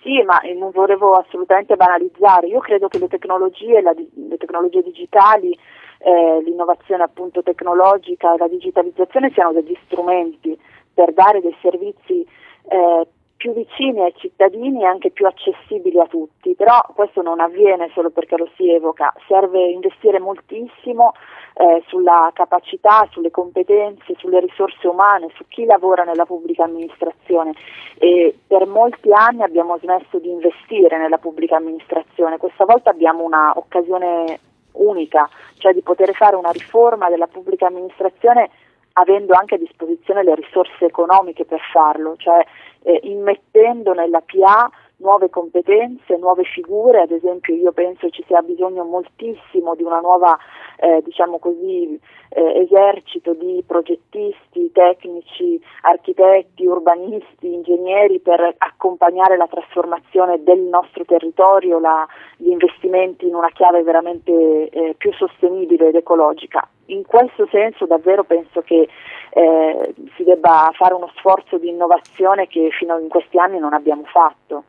Sì, ma non volevo assolutamente banalizzare. Io credo che le tecnologie, la, le tecnologie digitali, eh, l'innovazione appunto tecnologica e la digitalizzazione siano degli strumenti per dare dei servizi eh, più vicini ai cittadini e anche più accessibili a tutti, però questo non avviene solo perché lo si evoca, serve investire moltissimo eh, sulla capacità, sulle competenze, sulle risorse umane, su chi lavora nella pubblica amministrazione. E per molti anni abbiamo smesso di investire nella pubblica amministrazione, questa volta abbiamo un'occasione unica, cioè di poter fare una riforma della pubblica amministrazione avendo anche a disposizione le risorse economiche per farlo, cioè eh, immettendo nella PA nuove competenze, nuove figure, ad esempio io penso ci sia bisogno moltissimo di una nuova eh, diciamo così, eh, esercito di progettisti, tecnici, architetti, urbanisti, ingegneri per accompagnare la trasformazione del nostro territorio, la, gli investimenti in una chiave veramente eh, più sostenibile ed ecologica. In questo senso davvero penso che eh, si debba fare uno sforzo di innovazione che fino in questi anni non abbiamo fatto.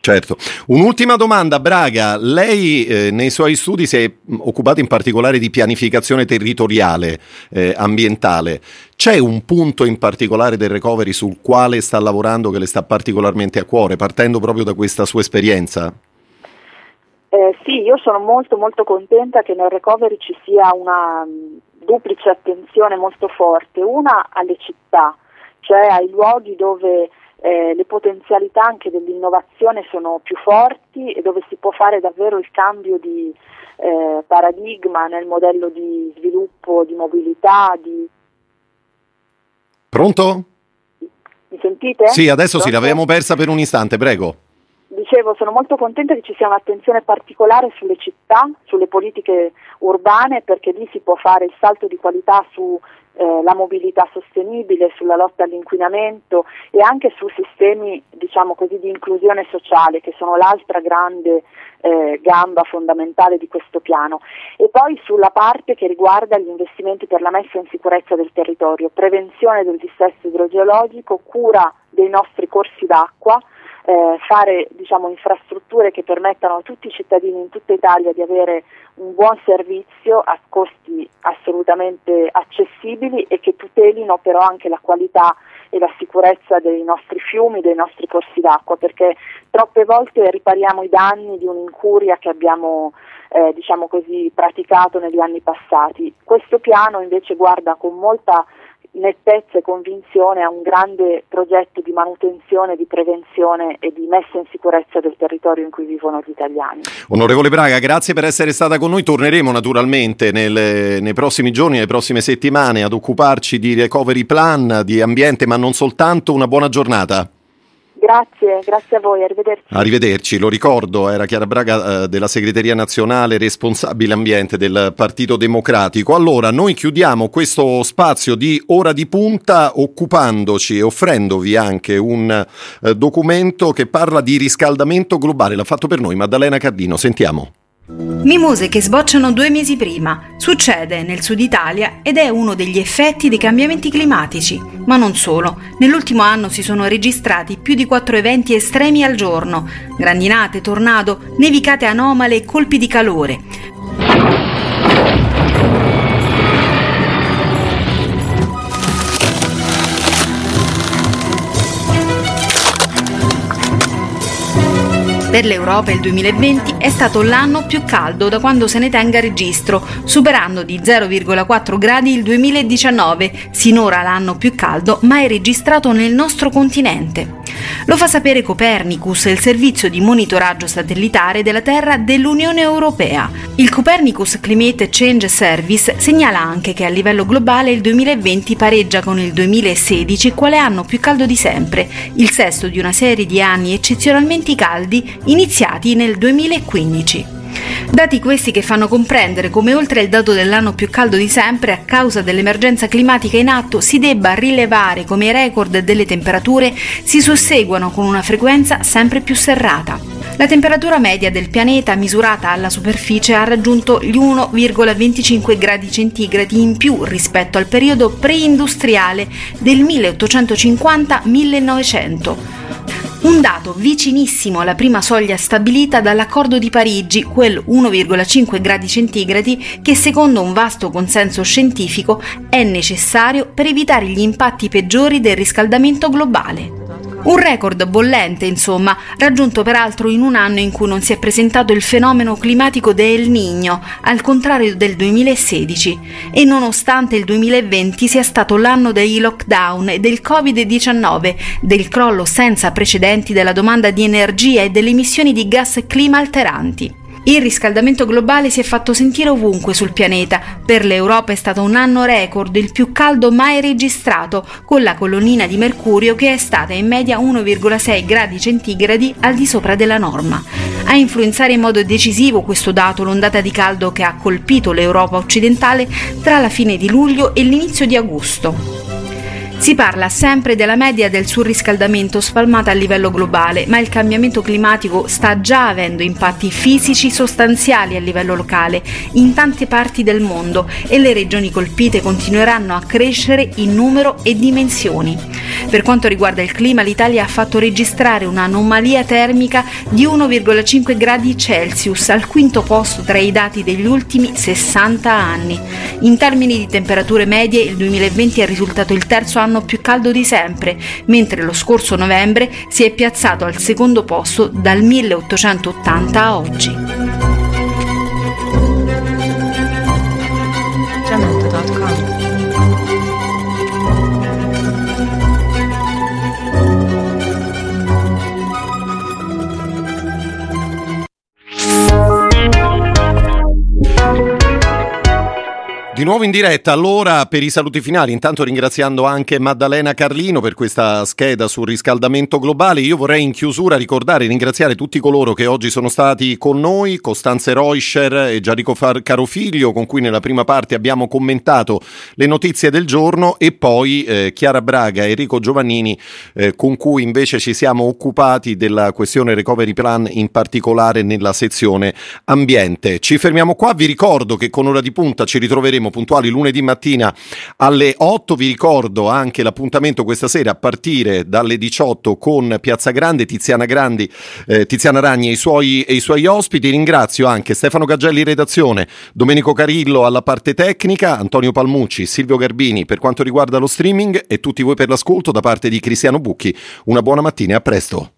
Certo. Un'ultima domanda, Braga. Lei eh, nei suoi studi si è occupato in particolare di pianificazione territoriale eh, ambientale. C'è un punto in particolare del recovery sul quale sta lavorando che le sta particolarmente a cuore, partendo proprio da questa sua esperienza? Eh, sì, io sono molto molto contenta che nel recovery ci sia una mm, duplice attenzione molto forte, una alle città, cioè ai luoghi dove eh, le potenzialità anche dell'innovazione sono più forti e dove si può fare davvero il cambio di eh, paradigma nel modello di sviluppo, di mobilità. Di... Pronto? Mi sentite? Sì, adesso sì, l'avevamo persa per un istante, prego. Dicevo, sono molto contenta che ci sia un'attenzione particolare sulle città, sulle politiche urbane, perché lì si può fare il salto di qualità su eh, mobilità sostenibile, sulla lotta all'inquinamento e anche su sistemi diciamo così, di inclusione sociale che sono l'altra grande eh, gamba fondamentale di questo piano. E poi sulla parte che riguarda gli investimenti per la messa in sicurezza del territorio, prevenzione del dissesto idrogeologico, cura dei nostri corsi d'acqua, eh, fare diciamo, infrastrutture che permettano a tutti i cittadini in tutta Italia di avere un buon servizio a costi assolutamente accessibili e che tutelino però anche la qualità e la sicurezza dei nostri fiumi, dei nostri corsi d'acqua, perché troppe volte ripariamo i danni di un'incuria che abbiamo eh, diciamo così, praticato negli anni passati. Questo piano invece guarda con molta nettezza e convinzione a un grande progetto di manutenzione, di prevenzione e di messa in sicurezza del territorio in cui vivono gli italiani. Onorevole Braga, grazie per essere stata con noi. Torneremo naturalmente nelle, nei prossimi giorni, nelle prossime settimane ad occuparci di recovery plan, di ambiente, ma non soltanto. Una buona giornata. Grazie, grazie a voi, arrivederci. Arrivederci, lo ricordo, era Chiara Braga eh, della segreteria nazionale responsabile ambiente del Partito Democratico. Allora, noi chiudiamo questo spazio di ora di punta occupandoci e offrendovi anche un eh, documento che parla di riscaldamento globale. L'ha fatto per noi Maddalena Cardino, sentiamo. Mimose che sbocciano due mesi prima. Succede nel sud Italia ed è uno degli effetti dei cambiamenti climatici. Ma non solo. Nell'ultimo anno si sono registrati più di quattro eventi estremi al giorno. Grandinate, tornado, nevicate anomale e colpi di calore. Per l'Europa il 2020 è stato l'anno più caldo da quando se ne tenga registro, superando di 0,4 gradi il 2019, sinora l'anno più caldo mai registrato nel nostro continente. Lo fa sapere Copernicus, il servizio di monitoraggio satellitare della Terra dell'Unione Europea. Il Copernicus Climate Change Service segnala anche che a livello globale il 2020 pareggia con il 2016 quale anno più caldo di sempre, il sesto di una serie di anni eccezionalmente caldi iniziati nel 2015. Dati questi che fanno comprendere come oltre il dato dell'anno più caldo di sempre, a causa dell'emergenza climatica in atto, si debba rilevare come i record delle temperature si susseguono con una frequenza sempre più serrata. La temperatura media del pianeta misurata alla superficie ha raggiunto gli 1,25 gradi centigradi in più rispetto al periodo preindustriale del 1850-1900 un dato vicinissimo alla prima soglia stabilita dall'accordo di Parigi, quel 1,5 gradi centigradi che secondo un vasto consenso scientifico è necessario per evitare gli impatti peggiori del riscaldamento globale. Un record bollente, insomma, raggiunto peraltro in un anno in cui non si è presentato il fenomeno climatico del Niño, al contrario del 2016, e nonostante il 2020 sia stato l'anno dei lockdown e del Covid-19, del crollo senza precedenti della domanda di energia e delle emissioni di gas clima alteranti. Il riscaldamento globale si è fatto sentire ovunque sul pianeta. Per l'Europa è stato un anno record, il più caldo mai registrato, con la colonnina di mercurio che è stata in media 1,6 gradi centigradi al di sopra della norma. A influenzare in modo decisivo questo dato l'ondata di caldo che ha colpito l'Europa occidentale tra la fine di luglio e l'inizio di agosto. Si parla sempre della media del surriscaldamento spalmata a livello globale, ma il cambiamento climatico sta già avendo impatti fisici sostanziali a livello locale in tante parti del mondo e le regioni colpite continueranno a crescere in numero e dimensioni. Per quanto riguarda il clima, l'Italia ha fatto registrare un'anomalia termica di 1,5 gradi Celsius, al quinto posto tra i dati degli ultimi 60 anni. In termini di temperature medie, il 2020 è risultato il terzo anno anno più caldo di sempre, mentre lo scorso novembre si è piazzato al secondo posto dal 1880 a oggi. Di nuovo in diretta, allora per i saluti finali, intanto ringraziando anche Maddalena Carlino per questa scheda sul riscaldamento globale, io vorrei in chiusura ricordare e ringraziare tutti coloro che oggi sono stati con noi, Costanze Reuscher e Gianrico Carofiglio, con cui nella prima parte abbiamo commentato le notizie del giorno. E poi eh, Chiara Braga e Enrico Giovannini, eh, con cui invece ci siamo occupati della questione recovery plan, in particolare nella sezione ambiente. Ci fermiamo qua, vi ricordo che con ora di punta ci ritroveremo saremo puntuali lunedì mattina alle 8. Vi ricordo anche l'appuntamento questa sera a partire dalle 18 con Piazza Grande, Tiziana Grandi, eh, Tiziana Ragni e i, suoi, e i suoi ospiti. Ringrazio anche Stefano Gaggelli redazione, Domenico Carillo alla parte tecnica, Antonio Palmucci, Silvio Garbini per quanto riguarda lo streaming e tutti voi per l'ascolto da parte di Cristiano Bucchi. Una buona mattina e a presto.